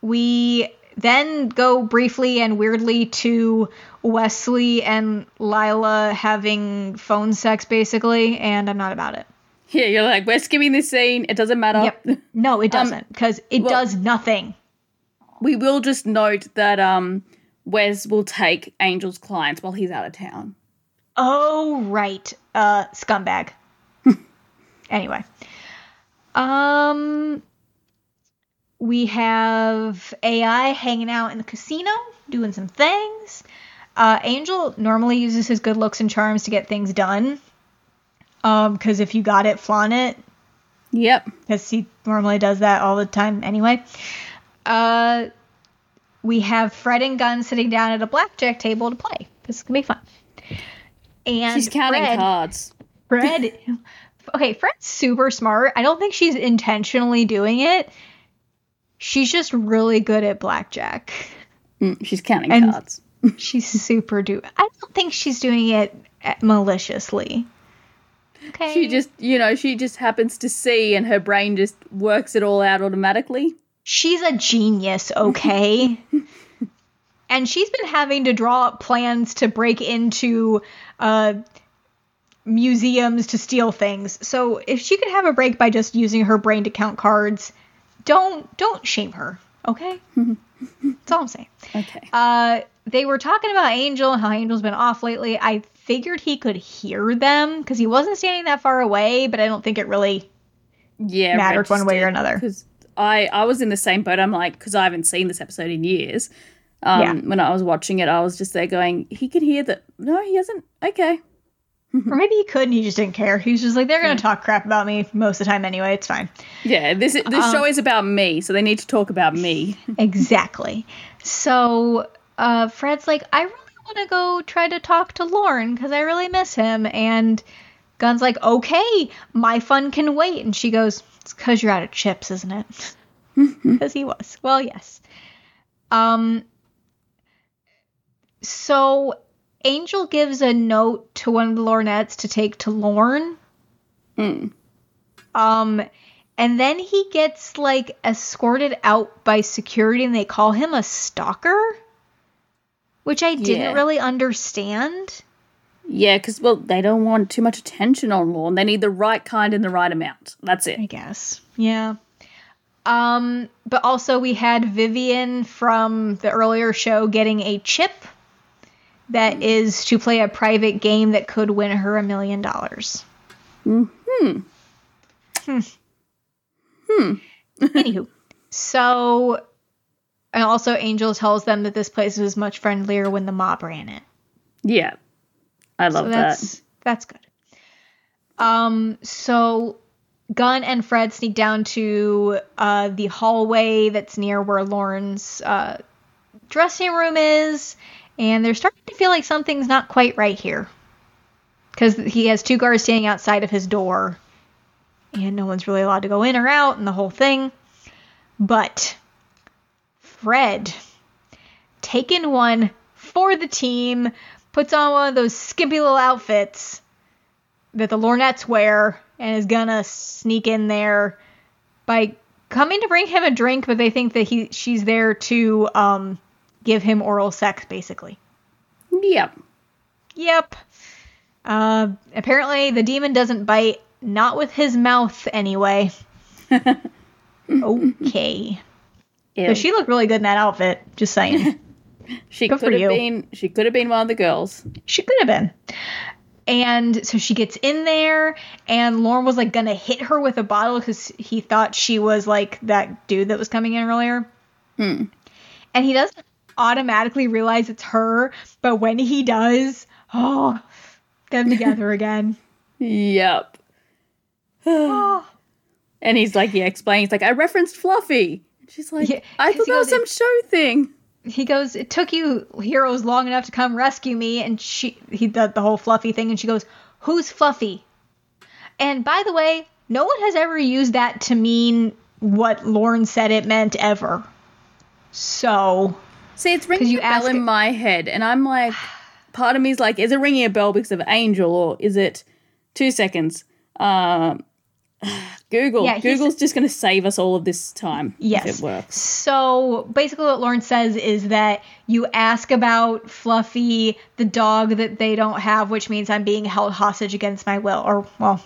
we then go briefly and weirdly to Wesley and Lilah having phone sex, basically, and I'm not about it. Yeah, you're like, we're skipping this scene. It doesn't matter. Yep. No, it doesn't because it well- does nothing. We will just note that um, Wes will take Angel's clients while he's out of town. Oh, right. Uh, scumbag. anyway. Um, we have AI hanging out in the casino doing some things. Uh, Angel normally uses his good looks and charms to get things done. Um, because if you got it, flaunt it. Yep. because he normally does that all the time anyway. Uh, we have Fred and Gunn sitting down at a blackjack table to play. This is gonna be fun. And She's counting Fred, cards. Fred, okay, Fred's super smart. I don't think she's intentionally doing it. She's just really good at blackjack. Mm, she's counting And- cards. She's super do. I don't think she's doing it uh, maliciously. Okay. She just, you know, she just happens to see and her brain just works it all out automatically. she's a genius, okay? and she's been having to draw up plans to break into uh, museums to steal things. So if she could have a break by just using her brain to count cards, don't don't shame her, okay? That's all I'm saying. Okay. Uh, they were talking about Angel and how Angel's been off lately. I figured he could hear them because he wasn't standing that far away, but I don't think it really yeah, mattered one way or another. Because I, I was in the same boat. I'm like, because I haven't seen this episode in years. Um, Yeah. When I was watching it, I was just there going, he can hear that. No, he hasn't. Okay. Or maybe he could and he just didn't care. He was just like, they're going to talk crap about me most of the time anyway. It's fine. Yeah, this this Um, show is about me, so they need to talk about me. exactly. So uh, Fred's like, I really want to go try to talk to Lorne because I really miss him. And Gunn's like, okay, my fun can wait. And she goes, it's because you're out of chips, isn't it? Because he was. Well, yes. Um. So Angel gives a note to one of the Lornettes to take to Lorne. Hmm. Um, and then he gets like escorted out by security, and they call him a stalker, which I didn't Yeah. really understand. Yeah, because, well, they don't want too much attention on Lorne. They need the right kind and the right amount. That's it. I guess. Yeah. Um, but also we had Vivian from the earlier show getting a chip that is to play a private game that could win her a million dollars. Hmm. Hmm. Hmm. Anywho, so and also Angel tells them that this place was much friendlier when the mob ran it. Yeah. I love so that. that's that's good. Um, so Gunn and Fred sneak down to uh, the hallway that's near where Lorne's uh, dressing room is, and they're starting to feel like something's not quite right here. Because he has two guards standing outside of his door, and no one's really allowed to go in or out, and the whole thing. But Fred, taking one for the team, puts on one of those skimpy little outfits that the Lornettes wear and is gonna sneak in there by coming to bring him a drink, but they think that he she's there to um, give him oral sex, basically. Yep. Yep. Uh, apparently, the demon doesn't bite, not with his mouth anyway. okay. Ew. But she looked really good in that outfit. Just saying. She Good could have you. been she could have been one of the girls. She could have been. And so she gets in there, and Lorne was like gonna hit her with a bottle because he thought she was like that dude that was coming in earlier. Hmm. And he doesn't automatically realize it's her, but when he does, oh, them together again. Yep. Oh. Ah. And he's like, yeah, explaining. He's like, I referenced Fluffy. And she's like, Yeah, I thought he that was some show thing. He goes, "It took you heroes long enough to come rescue me," and she he did the whole Fluffy thing, and she goes, "Who's Fluffy?" And by the way, no one has ever used that to mean what Lorne said it meant ever. So See, it's ringing you a bell in it- my head, and I'm like, part of me is like, is it ringing a bell because of Angel, or is it two seconds? Um, Google. Yeah, Google's just going to save us all of this time Yes. if it works. So basically, what Lorne says is that you ask about Fluffy, the dog that they don't have, which means I'm being held hostage against my will, or well,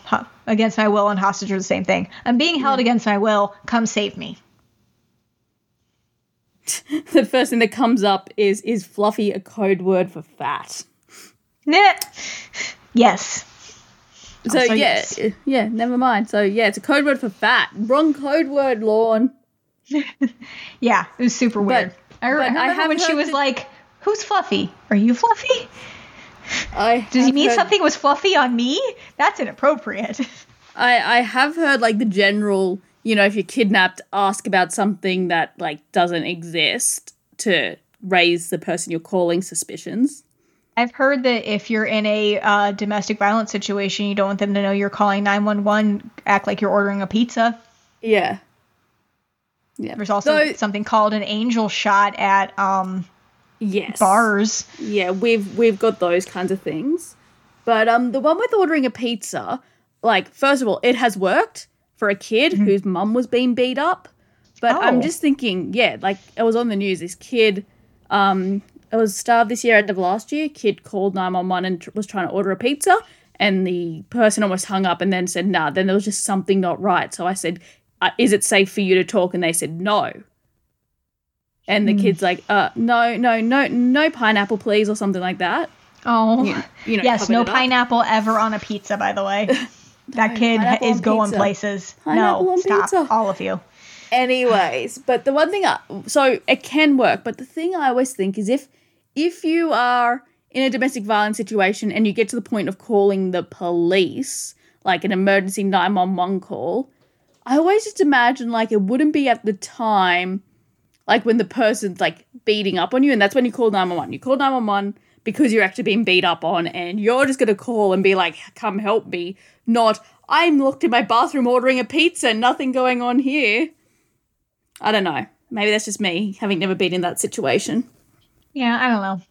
against my will and hostage are the same thing. I'm being held against my will. Come save me. The first thing that comes up is is Fluffy a code word for fat? Nah. Yes. So yeah, yes. yeah, never mind. So yeah, it's a code word for fat. Wrong code word, Lorne. Yeah, it was super weird. I, but I I remember have when she was like, "Who's Fluffy? Are you Fluffy? I Does he mean heard- something was fluffy on me? That's inappropriate." I I have heard like the general, you know, if you're kidnapped, ask about something that like doesn't exist to raise the person you're calling suspicions. I've heard that if you're in a uh, domestic violence situation, you don't want them to know you're calling 911. Act like you're ordering a pizza. Yeah. Yeah. There's also So- something called an angel shot at um, yes. bars. Yeah, we've we've got those kinds of things. But um the one with ordering a pizza, like first of all, it has worked for a kid whose mum was being beat up. But I'm Oh. just thinking, yeah, like it was on the news this kid um it was start of this year end of last year, kid called 911 and tr- was trying to order a pizza and the person almost hung up and then said, "Nah, then there was just something not right." So I said, uh, "Is it safe for you to talk?" and they said, "No." And the kid's like, uh, no, no, no, no pineapple, please, or something like that. Oh, You, you know, yes, no pineapple ever on a pizza. By the way, that kid is going pizza. places. Pineapple no, stop, pizza. all of you. Anyways, but the one thing, I, so it can work, but the thing I always think is if if you are in a domestic violence situation and you get to the point of calling the police, like an emergency 911 call, I always just imagine like it wouldn't be at the time like when the person's like beating up on you, and that's when you call 911. You call 911 because you're actually being beat up on, and you're just gonna call and be like, come help me, not, I'm locked in my bathroom ordering a pizza, nothing going on here. I don't know. Maybe that's just me having never been in that situation. Yeah, I don't know.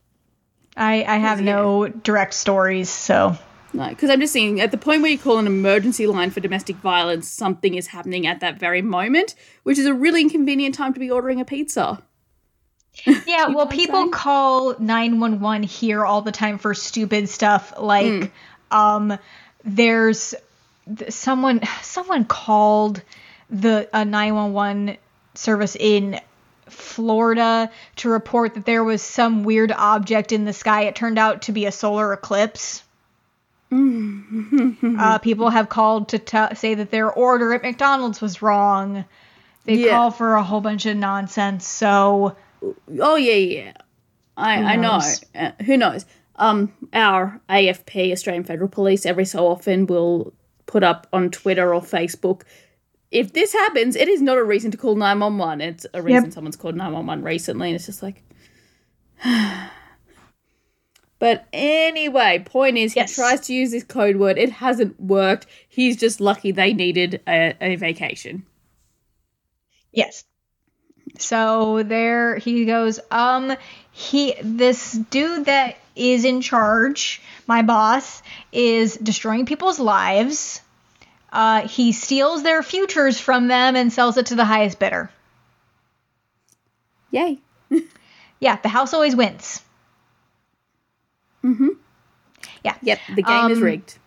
I I have no direct stories, so No, because I'm just saying, at the point where you call an emergency line for domestic violence, something is happening at that very moment, which is a really inconvenient time to be ordering a pizza. Yeah, well, people call 911 here all the time for stupid stuff like um there's th- someone someone called the a 911 service in Florida to report that there was some weird object in the sky. It turned out to be a solar eclipse. uh, people have called to t- say that their order at McDonald's was wrong. They Yeah. call for a whole bunch of nonsense. So Oh yeah, yeah. I I know. Uh, who knows? Um, our AFP, Australian Federal Police, every so often will put up on Twitter or Facebook. If this happens, it is not a reason to call nine one one. It's a reason Yep. someone's called nine one one recently, and it's just like. But anyway, point is, Yes. he tries to use this code word. It hasn't worked. He's just lucky they needed a, a vacation. Yes. So there he goes. Um he this dude that is in charge, my boss, is destroying people's lives. Uh he steals their futures from them and sells it to the highest bidder. Yay! Yeah, the house always wins. Mm-hmm. Yeah. Yep, the game is Um, rigged.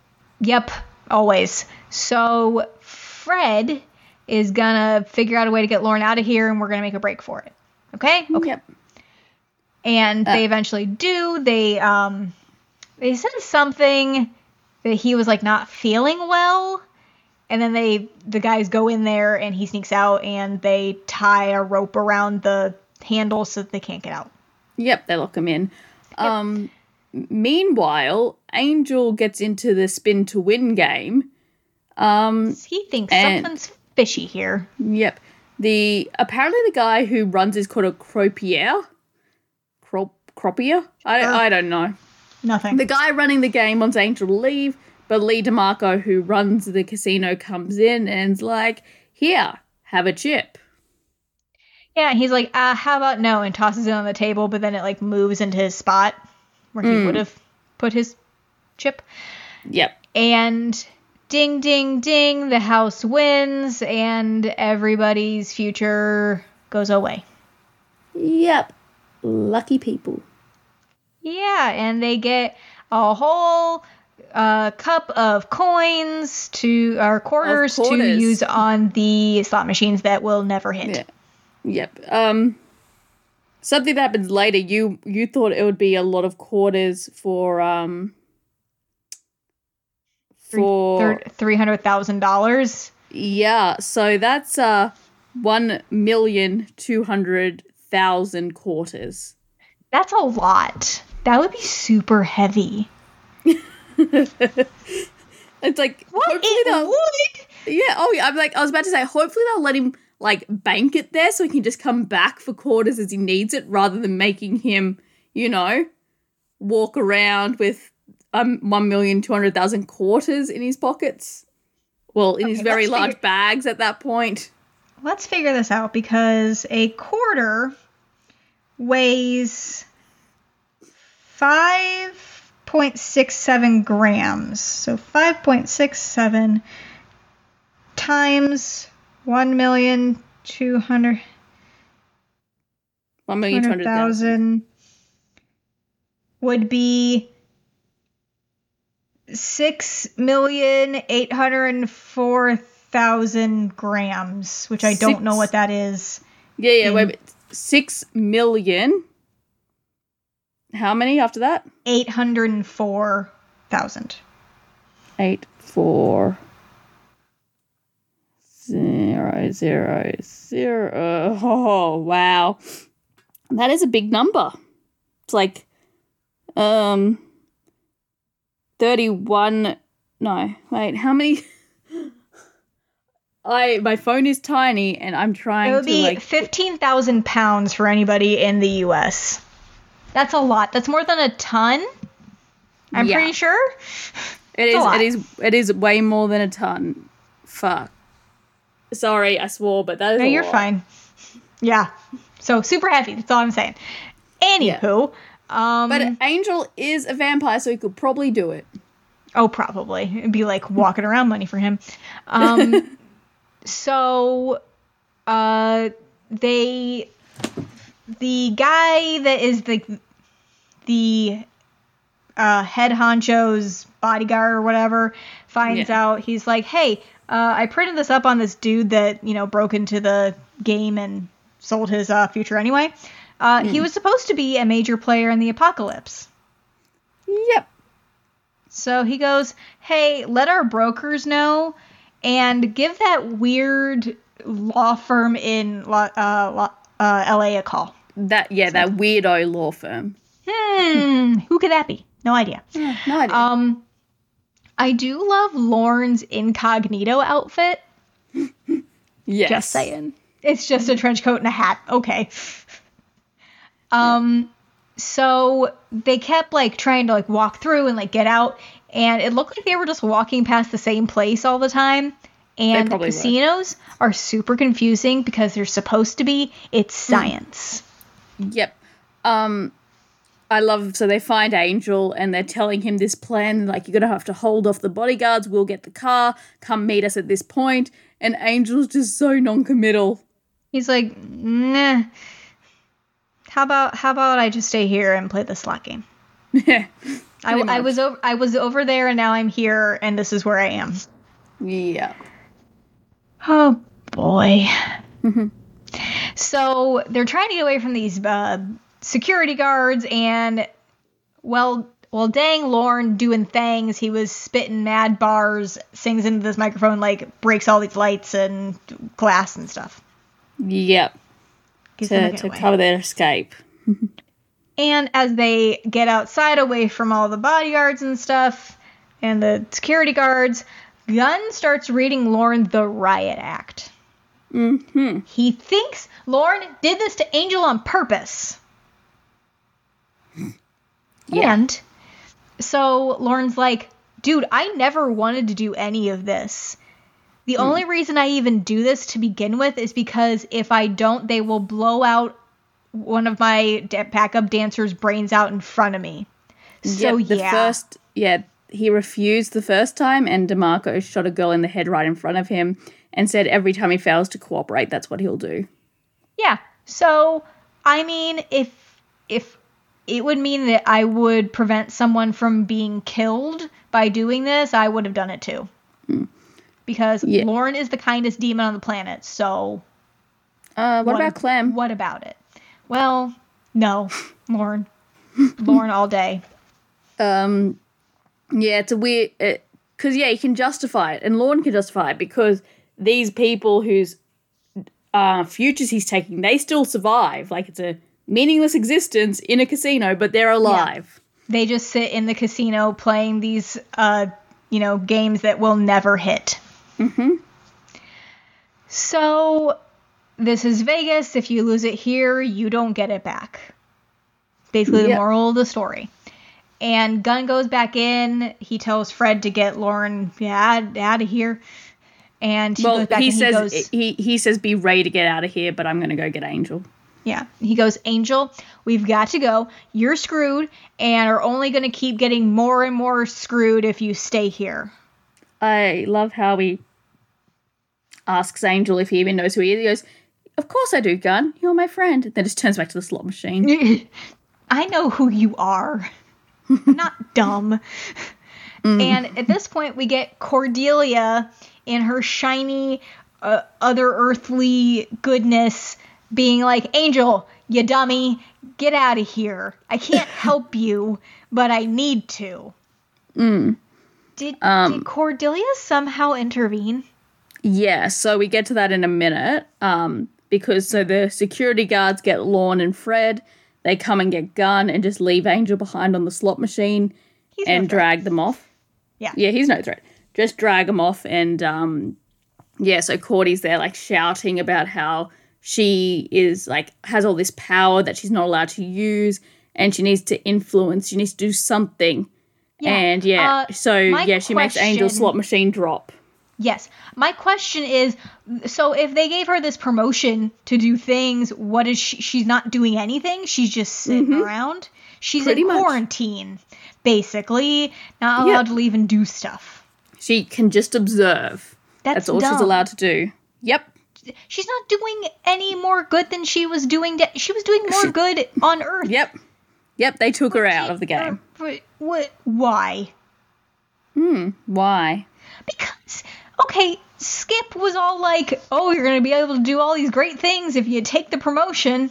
Yep, always. So Fred is gonna figure out a way to get Lorne out of here and we're gonna make a break for it. Okay? Okay. Yep. and they eventually do. They um they said something that he was like not feeling well, and then they the guys go in there and he sneaks out and they tie a rope around the handle so that they can't get out. Yep, they lock him in. Um, meanwhile, Angel gets into the spin to win game. Um, He thinks something's fishy here. yep. The apparently the guy who runs is called a croupier. Crop croupier? I Sure. I don't know. Nothing. The guy running the game wants Angel to leave, but Lee DeMarco, who runs the casino, comes in and's like, "Here, have a chip." yeah, he's like, uh, how about no, and tosses it on the table, but then it like moves into his spot where he would have put his chip. Yep. And ding, ding, ding, the house wins, and everybody's future goes away. Yep. Lucky people. Yeah, and they get a whole uh, cup of coins to or quarters, to use on the slot machines that will never hit. Yeah. Yep. Um something that happens later, you you thought it would be a lot of quarters for um for Three hundred thousand dollars. yeah, so that's uh one million two hundred thousand quarters. That's a lot. That would be super heavy. It's like hopefully It they'll would. Yeah, oh yeah, I'm like I was about to say hopefully they'll let him like bank it there so he can just come back for quarters as he needs it rather than making him, you know, walk around with um one million two hundred thousand quarters in his pockets. Well, in his very large figure- bags at that point. Let's figure this out because a quarter weighs 5.67 grams. So 5.67 times 1 million two hundred One million two hundred thousand. thousand would be six million eight hundred and four thousand grams, which I don't know what that is. Yeah, yeah, in- wait. Six million. How many after that? Eight hundred and four thousand. Eight, four, zero, zero, zero. Oh, wow. That is a big number. It's like, um, 31. No, wait, how many? I my phone is tiny and I'm trying It would to be like fifteen thousand pounds for anybody in the U.S. That's a lot. That's more than a ton. I'm Yeah. pretty sure. it it's is it is it is way more than a ton. Fuck. Sorry, I swore, but that is No, you're lot. fine. Yeah. So super heavy. That's all I'm saying. Anywho, um, But Angel is a vampire, so he could probably do it. oh, probably it'd be like walking around money for him. Um, so, uh, they, the guy that is the the uh, head honcho's bodyguard or whatever finds Yeah. out he's like, hey, uh, I printed this up on this dude that you know broke into the game and sold his uh, future anyway. Uh, He was supposed to be a major player in the apocalypse. Yep. So he goes, "Hey, let our brokers know, and give that weird law firm in La- uh, uh, L.A. a call." That yeah, that weirdo law firm. Hmm, who could that be? No idea. No idea. Um, I do love Lorne's incognito outfit. yes. Just saying. It's just a trench coat and a hat. Okay. Um so they kept like trying to like walk through and like get out and it looked like they were just walking past the same place all the time. And the probably were. casinos are super confusing because they're supposed to be it's science. Yep. Um I love so they find Angel and they're telling him this plan like you're gonna have to hold off the bodyguards, we'll get the car, come meet us at this point, and Angel's just so non-committal. He's like, "Nah. How about how about I just stay here and play the slot game?" I, I was over I was over there and now I'm here and this is where I am. Yeah. Oh boy. so they're trying to get away from these uh, security guards, and well, well, dang, Lorne doing things. He was spitting mad bars, sings into this microphone, like breaks all these lights and glass and stuff. Yep. A To, to cover their escape. And as they get outside away from all the bodyguards and stuff and the security guards, Gunn starts reading Lorne the Riot Act. Mm-hmm. He thinks Lorne did this to Angel on purpose. Yeah. And so Lorne's like, dude, I never wanted to do any of this. The hmm. only reason I even do this to begin with is because if I don't, they will blow out one of my backup dancers' brains out in front of me. So Yep, the yeah, first yeah, he refused the first time and DeMarco shot a girl in the head right in front of him and said every time he fails to cooperate, that's what he'll do. yeah. So I mean, if if it would mean that I would prevent someone from being killed by doing this, I would have done it too. Hmm. Because Yeah. Lorne is the kindest demon on the planet, so Uh, what, about Clem? What about it? Well, no, Lorne, Lorne all day. Um, yeah, it's a weird because yeah, he can justify it, and Lorne can justify it because these people whose uh, futures he's taking, they still survive. Like it's a meaningless existence in a casino, but they're alive. They just sit in the casino playing these, uh, you know, games that will never hit. Mm-hmm. So, this is Vegas. If you lose it here, you don't get it back. Basically, the Yep. moral of the story. And Gunn goes back in. He tells Fred to get Lorne yeah, out of here. And he Well, goes back he says he goes, he he says be ready to get out of here, but I'm gonna go get Angel. Yeah. He goes, Angel, we've got to go. You're screwed and are only going to keep getting more and more screwed if you stay here. I love how he asks Angel if he even knows who he is. He goes, "Of course I do, Gunn. You're my friend." Then just turns back to the slot machine. I know who you are. I'm not dumb. Mm. And at this point, we get Cordelia in her shiny, uh, other earthly goodness being like, Angel, you dummy, get out of here. I can't help you, but I need to. Mm. Did, did um, Cordelia somehow intervene? Yeah, so we get to that in a minute. Um, because so the security guards get Lorne and Fred. They come and get Gunn and just leave Angel behind on the slot machine He's and threat. drag them off. Yeah. Yeah, he's no threat. Just drag them off and um, yeah, so Cordy's there like shouting about how she is like has all this power that she's not allowed to use and she needs to influence, she needs to do something. Yeah. And yeah, Uh, so yeah, she makes Angel slot machine drop. Yes. My question is so if they gave her this promotion to do things, what is she? She's not doing anything. She's just sitting around. She's Mm-hmm. Pretty in much. quarantine, basically, not allowed to leave and do stuff. She can just observe. That's, That's all she's dumb. allowed to do. Yep. She's not doing any more good than she was doing. To, she was doing more good on Earth. Yep. Yep, they took her out of the game. But what? Why? Hmm. Why? Because okay, Skip was all like, "Oh, you're gonna be able to do all these great things if you take the promotion."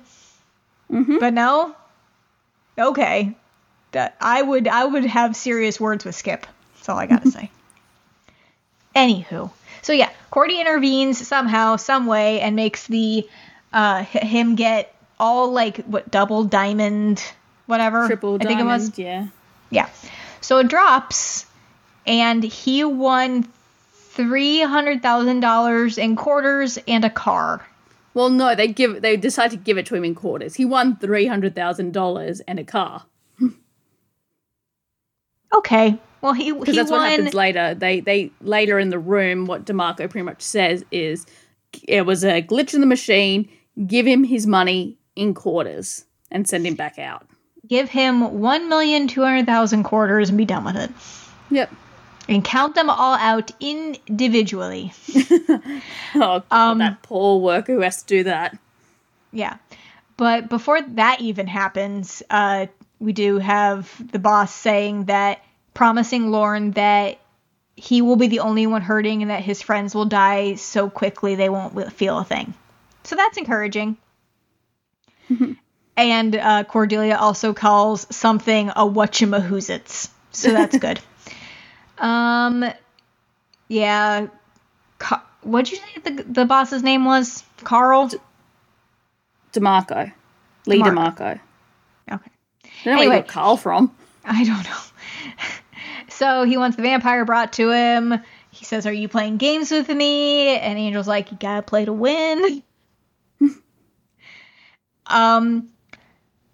But no. Okay, that I would I would have serious words with Skip. That's all I gotta say. Anywho, so yeah, Cordy intervenes somehow, some way, and makes the uh him get all like what double diamond, whatever. Triple I think it was. yeah. Yeah. So it drops, and he won three hundred thousand dollars in quarters and a car. Well, no, they give they decide to give it to him in quarters. He won three hundred thousand dollars and a car Okay. Well, he because he that's what happens later. They they later in the room, what DeMarco pretty much says is it was a glitch in the machine. Give him his money in quarters and send him back out. Give him one million two hundred thousand quarters and be done with it, Yep. And count them all out individually. Oh, God, Um, that poor worker who has to do that. Yeah. But before that even happens, uh, we do have the boss saying that, promising Lorne that he will be the only one hurting and that his friends will die so quickly they won't feel a thing. So that's encouraging. and uh, Cordelia also calls something a whatchamahoozits. So that's good. Um, yeah. Ca- what'd you say the, the boss's name was? Carl? DeMarco, Lee DeMarco. DeMarco. Okay. I don't know where you got Carl from. I don't know. so he wants the vampire brought to him. He says, Are you playing games with me? And Angel's like, You gotta play to win. um,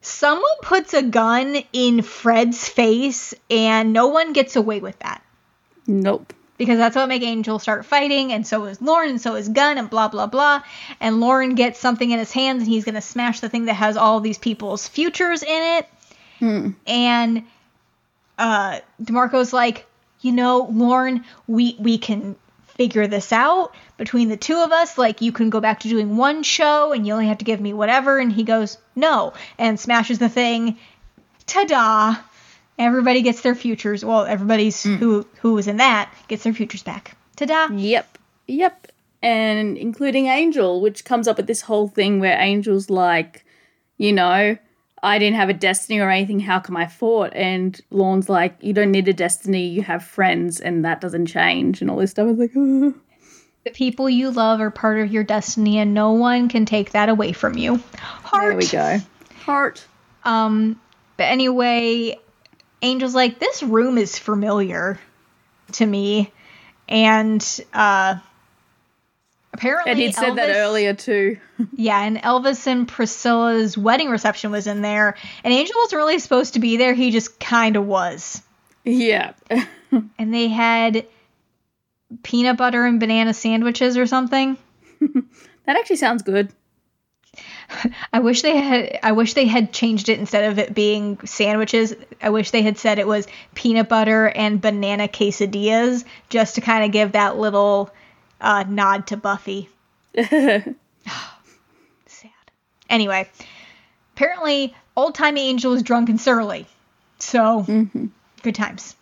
someone puts a gun in Fred's face, and no one gets away with that. Nope. Because that's what make Angel start fighting, and so is Lorne, and so is Gunn, and blah blah blah. And Lorne gets something in his hands, and he's gonna smash the thing that has all these people's futures in it and uh DeMarco's like, you know, Lorne, we we can figure this out between the two of us. Like you can go back to doing one show and you only have to give me whatever. And he goes, no, and smashes the thing. Ta-da! Everybody gets their futures. Well, everybody's who who was in that gets their futures back. Ta-da! Yep. Yep. And including Angel, which comes up with this whole thing where Angel's like, you know, I didn't have a destiny or anything. How come I fought? And Lorne's like, you don't need a destiny. You have friends, and that doesn't change. And all this stuff. I was like. The people you love are part of your destiny, and no one can take that away from you. Heart. there we go. Heart. Um, but anyway, Angel's like, this room is familiar to me. And uh apparently And he'd said that earlier too. Yeah, and Elvis and Priscilla's wedding reception was in there. And Angel wasn't really supposed to be there, he just kinda was. yeah. And they had peanut butter and banana sandwiches or something. that actually sounds good. I wish they had I wish they had changed it instead of it being sandwiches. I wish they had said it was peanut butter and banana quesadillas just to kind of give that little uh, nod to Buffy. Sad. Anyway, apparently old timey Angel is drunk and surly. So good times.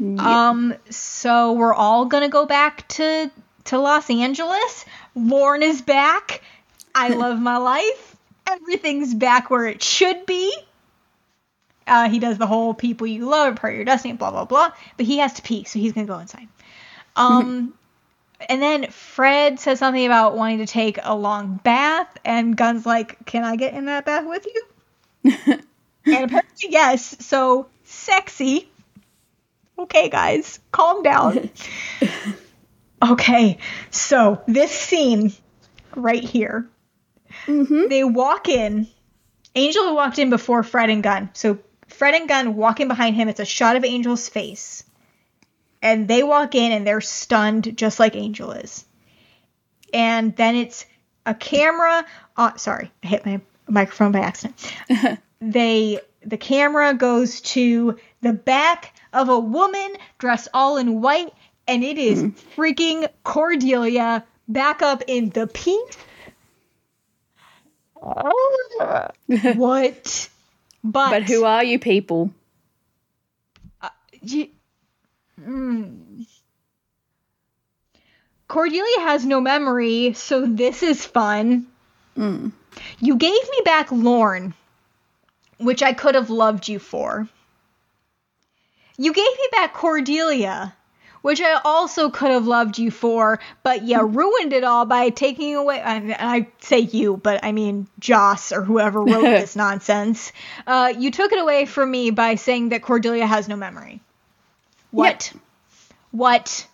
Um so we're all gonna go back to to Los Angeles. Lorne is back. I love my life. Everything's back where it should be. Uh, he does the whole people you love part of your destiny, blah blah blah. But he has to pee, so he's gonna go inside. Um, and then Fred says something about wanting to take a long bath, and Gunn's like, "Can I get in that bath with you?" and apparently yes. So sexy. Okay, guys, calm down. Okay, so this scene right here. They walk in. Angel walked in before Fred and Gunn. So Fred and Gunn walking behind him. It's a shot of Angel's face. And they walk in and they're stunned just like Angel is. And then it's a camera. Uh, sorry, I hit my microphone by accident. they the camera goes to the back of a woman dressed all in white, and it is freaking Cordelia back up in the pink. what? But, But who are you people? you, Mm. Cordelia has no memory, so this is fun. You gave me back Lorne, which I could have loved you for. You gave me back Cordelia, which I also could have loved you for, but you ruined it all by taking away. I, I say you, but I mean Joss or whoever wrote this nonsense. Uh, you took it away from me by saying that Cordelia has no memory. What? What?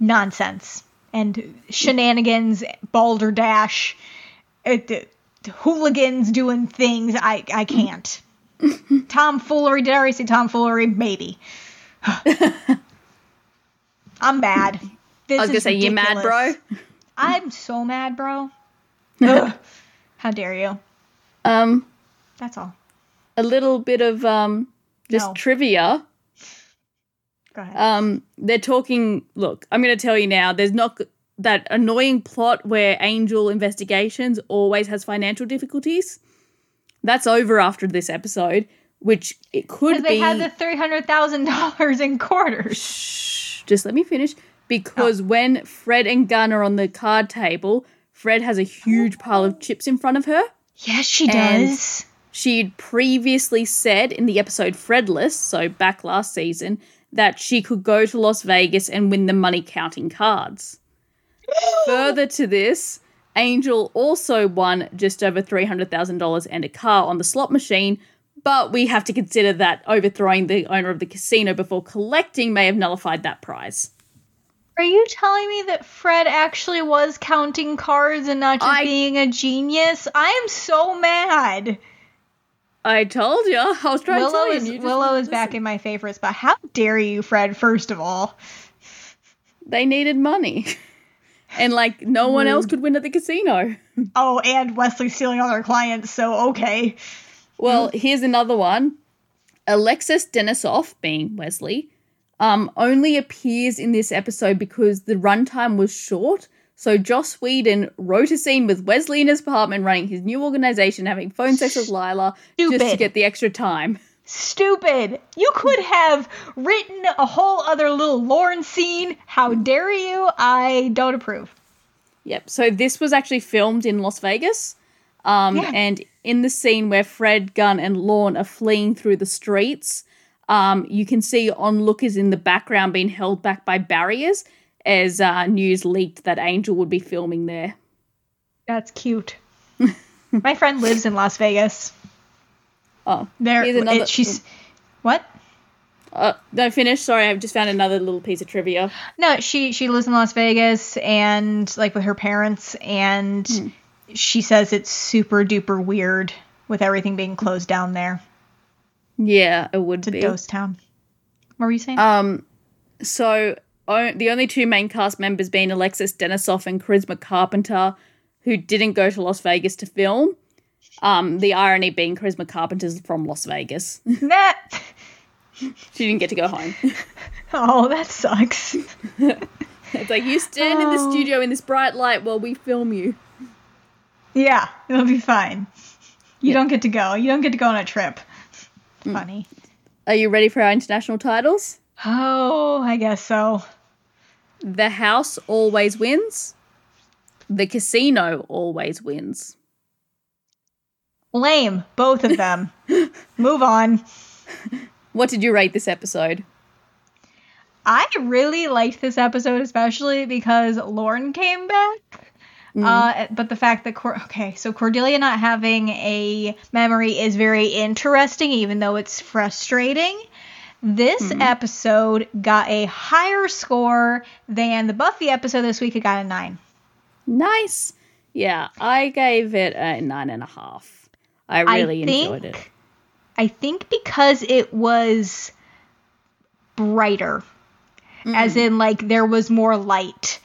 Nonsense. And shenanigans, balderdash, uh, d- hooligans doing things. I, I can't. tomfoolery. Did I already say tomfoolery? Maybe. I'm mad. This I was gonna say, you mad, bro? I'm so mad, bro. How dare you? Um, That's all. a little bit of um, just No. trivia. Go ahead. Um, they're talking. Look, I'm going to tell you now. There's not that annoying plot where Angel Investigations always has financial difficulties. That's over after this episode, which it could they be. had the three hundred thousand dollars in quarters. Shh, just let me finish. Because oh. when Fred and Gunn are on the card table, Fred has a huge pile of chips in front of her. Yes, she does. She'd previously said in the episode Fredless, so back last season, that she could go to Las Vegas and win the money counting cards. Further to this, Angel also won just over $300,000 and a car on the slot machine, but we have to consider that overthrowing the owner of the casino before collecting may have nullified that prize. Are you telling me that Fred actually was counting cards and not just I- being a genius? I am so mad. I told you. I was trying to Willow tell is you Willow is back in my favorites, but how dare you, Fred? First of all, They needed money. and like no one else could win at the casino. oh, and Wesley stealing all their clients. So okay, Well, here's another one. Alexis Denisof, being Wesley, um, only appears in this episode because the runtime was short. So Joss Whedon wrote a scene with Wesley in his apartment running his new organization, having phone sex with Lilah, just to get the extra time. stupid. You could have written a whole other little Lorne scene. How dare you? I don't approve. Yep. So this was actually filmed in Las Vegas. Um, Yeah. And in the scene where Fred, Gunn, and Lorne are fleeing through the streets, um, you can see onlookers in the background being held back by barriers as uh, news leaked that Angel would be filming there. That's cute. My friend lives in Las Vegas. Oh, There, another. it- she's what? Uh, no, finish. Sorry, I've just found another little piece of trivia. No, she she lives in Las Vegas and like with her parents, and Hmm. She says it's super duper weird with everything being closed down there. Yeah, it would It's a ghost town. What were you saying? Um, so o- the only two main cast members being Alexis Denisof and Charisma Carpenter, who didn't go to Las Vegas to film. Um, the irony being Charisma Carpenter's from Las Vegas. nah. she didn't get to go home. Oh, that sucks. it's like you stand in the Oh. studio in this bright light while we film you. Yeah, it'll be fine. You don't get to go. You don't get to go on a trip. Hmm. Funny. Are you ready for our international titles? Oh, I guess so. The house always wins. The casino always wins. Lame, both of them. Move on. What did you rate this episode? I really liked this episode, especially because Lorne came back. Uh, but the fact that Cor- okay, so Cordelia not having a memory is very interesting, even though it's frustrating. This episode got a higher score than the Buffy episode this week. It got a nine. Nice. Yeah, I gave it a nine and a half. I really I think, enjoyed it. I think because it was brighter, as in like there was more light.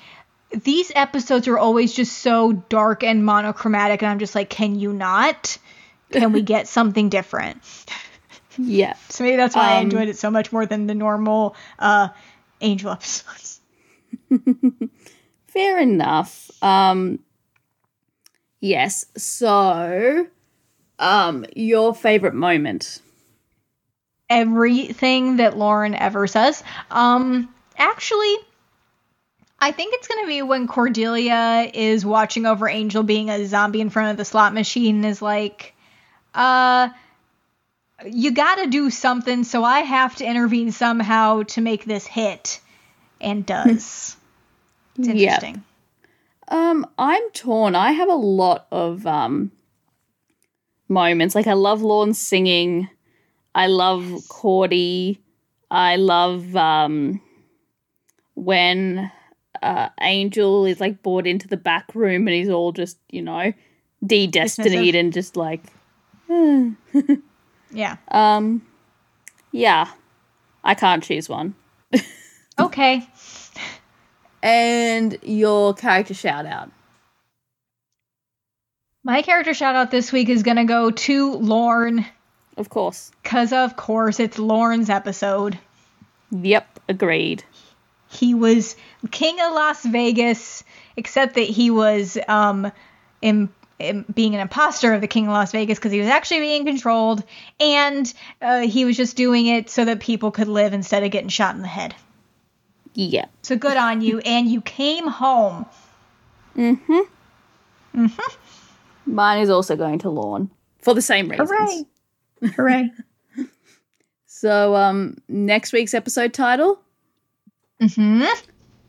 These episodes are always just so dark and monochromatic, and I'm just like, can you not? Can we get something different? Yeah. So maybe that's why I Um, enjoyed it so much more than the normal uh, Angel episodes. Fair enough. Um yes. So um your favorite moment. Everything that Lorne ever says. Um, actually, I think it's gonna be when Cordelia is watching over Angel being a zombie in front of the slot machine and is like, uh. You gotta do something, so I have to intervene somehow to make this hit. And does. It's Yep. interesting. Um I'm torn. I have a lot of um moments. Like I love Lorne singing. I love Cordy. I love um when uh Angel is like brought into the back room and he's all just, you know, de-destinied and just like Yeah. Um, yeah, I can't choose one. Okay. And your character shout out. My character shout out this week is gonna go to Lorne, Of course. because of course it's Lorne's episode. Yep, agreed. He was king of Las Vegas, except that he was um, im- im- being an imposter of the king of Las Vegas because he was actually being controlled, and uh, he was just doing it so that people could live instead of getting shot in the head. Yeah. So good on you, and you came home. Mm-hmm. Mm-hmm. Mine is also going to Lorne for the same reasons. Hooray! Hooray! So, um, next week's episode title hmm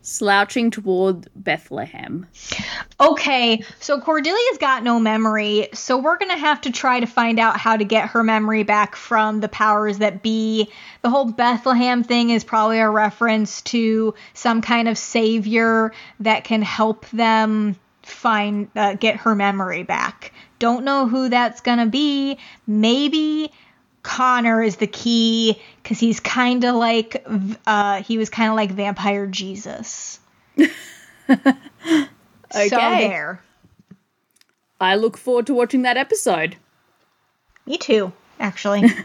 Slouching Toward Bethlehem. Okay, so Cordelia's got no memory, so we're gonna have to try to find out how to get her memory back from the powers that be. The whole Bethlehem thing is probably a reference to some kind of savior that can help them find uh, get her memory back. Don't know who that's gonna be. Maybe Connor is the key because he's kind of like uh, he was kind of like Vampire Jesus. Okay. So there. I look forward to watching that episode. Me too, actually.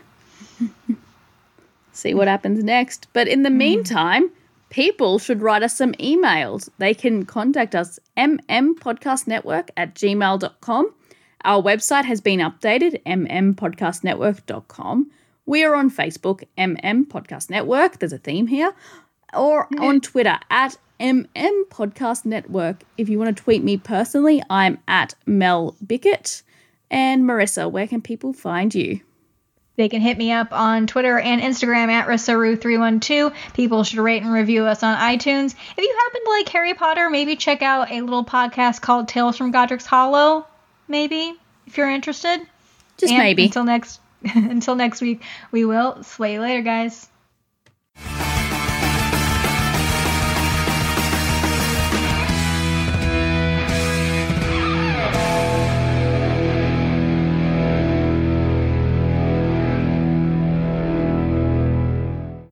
see what happens next. But in the meantime, people should write us some emails. They can contact us mmpodcastnetwork at gmail.com. Our website has been updated, mmpodcastnetwork.com. We are on Facebook, MM Podcast Network. There's a theme here. Or on Twitter at MM Podcast Network. If you want to tweet me personally, I'm at Mel Bickett. And Marissa, where can people find you? they can hit me up on Twitter and Instagram at Rissaru312. People should rate and review us on iTunes. If you happen to like Harry Potter, maybe check out a little podcast called Tales from Godric's Hollow. Maybe if you're interested. Just And maybe. Until next until next week, we will slay you later, guys.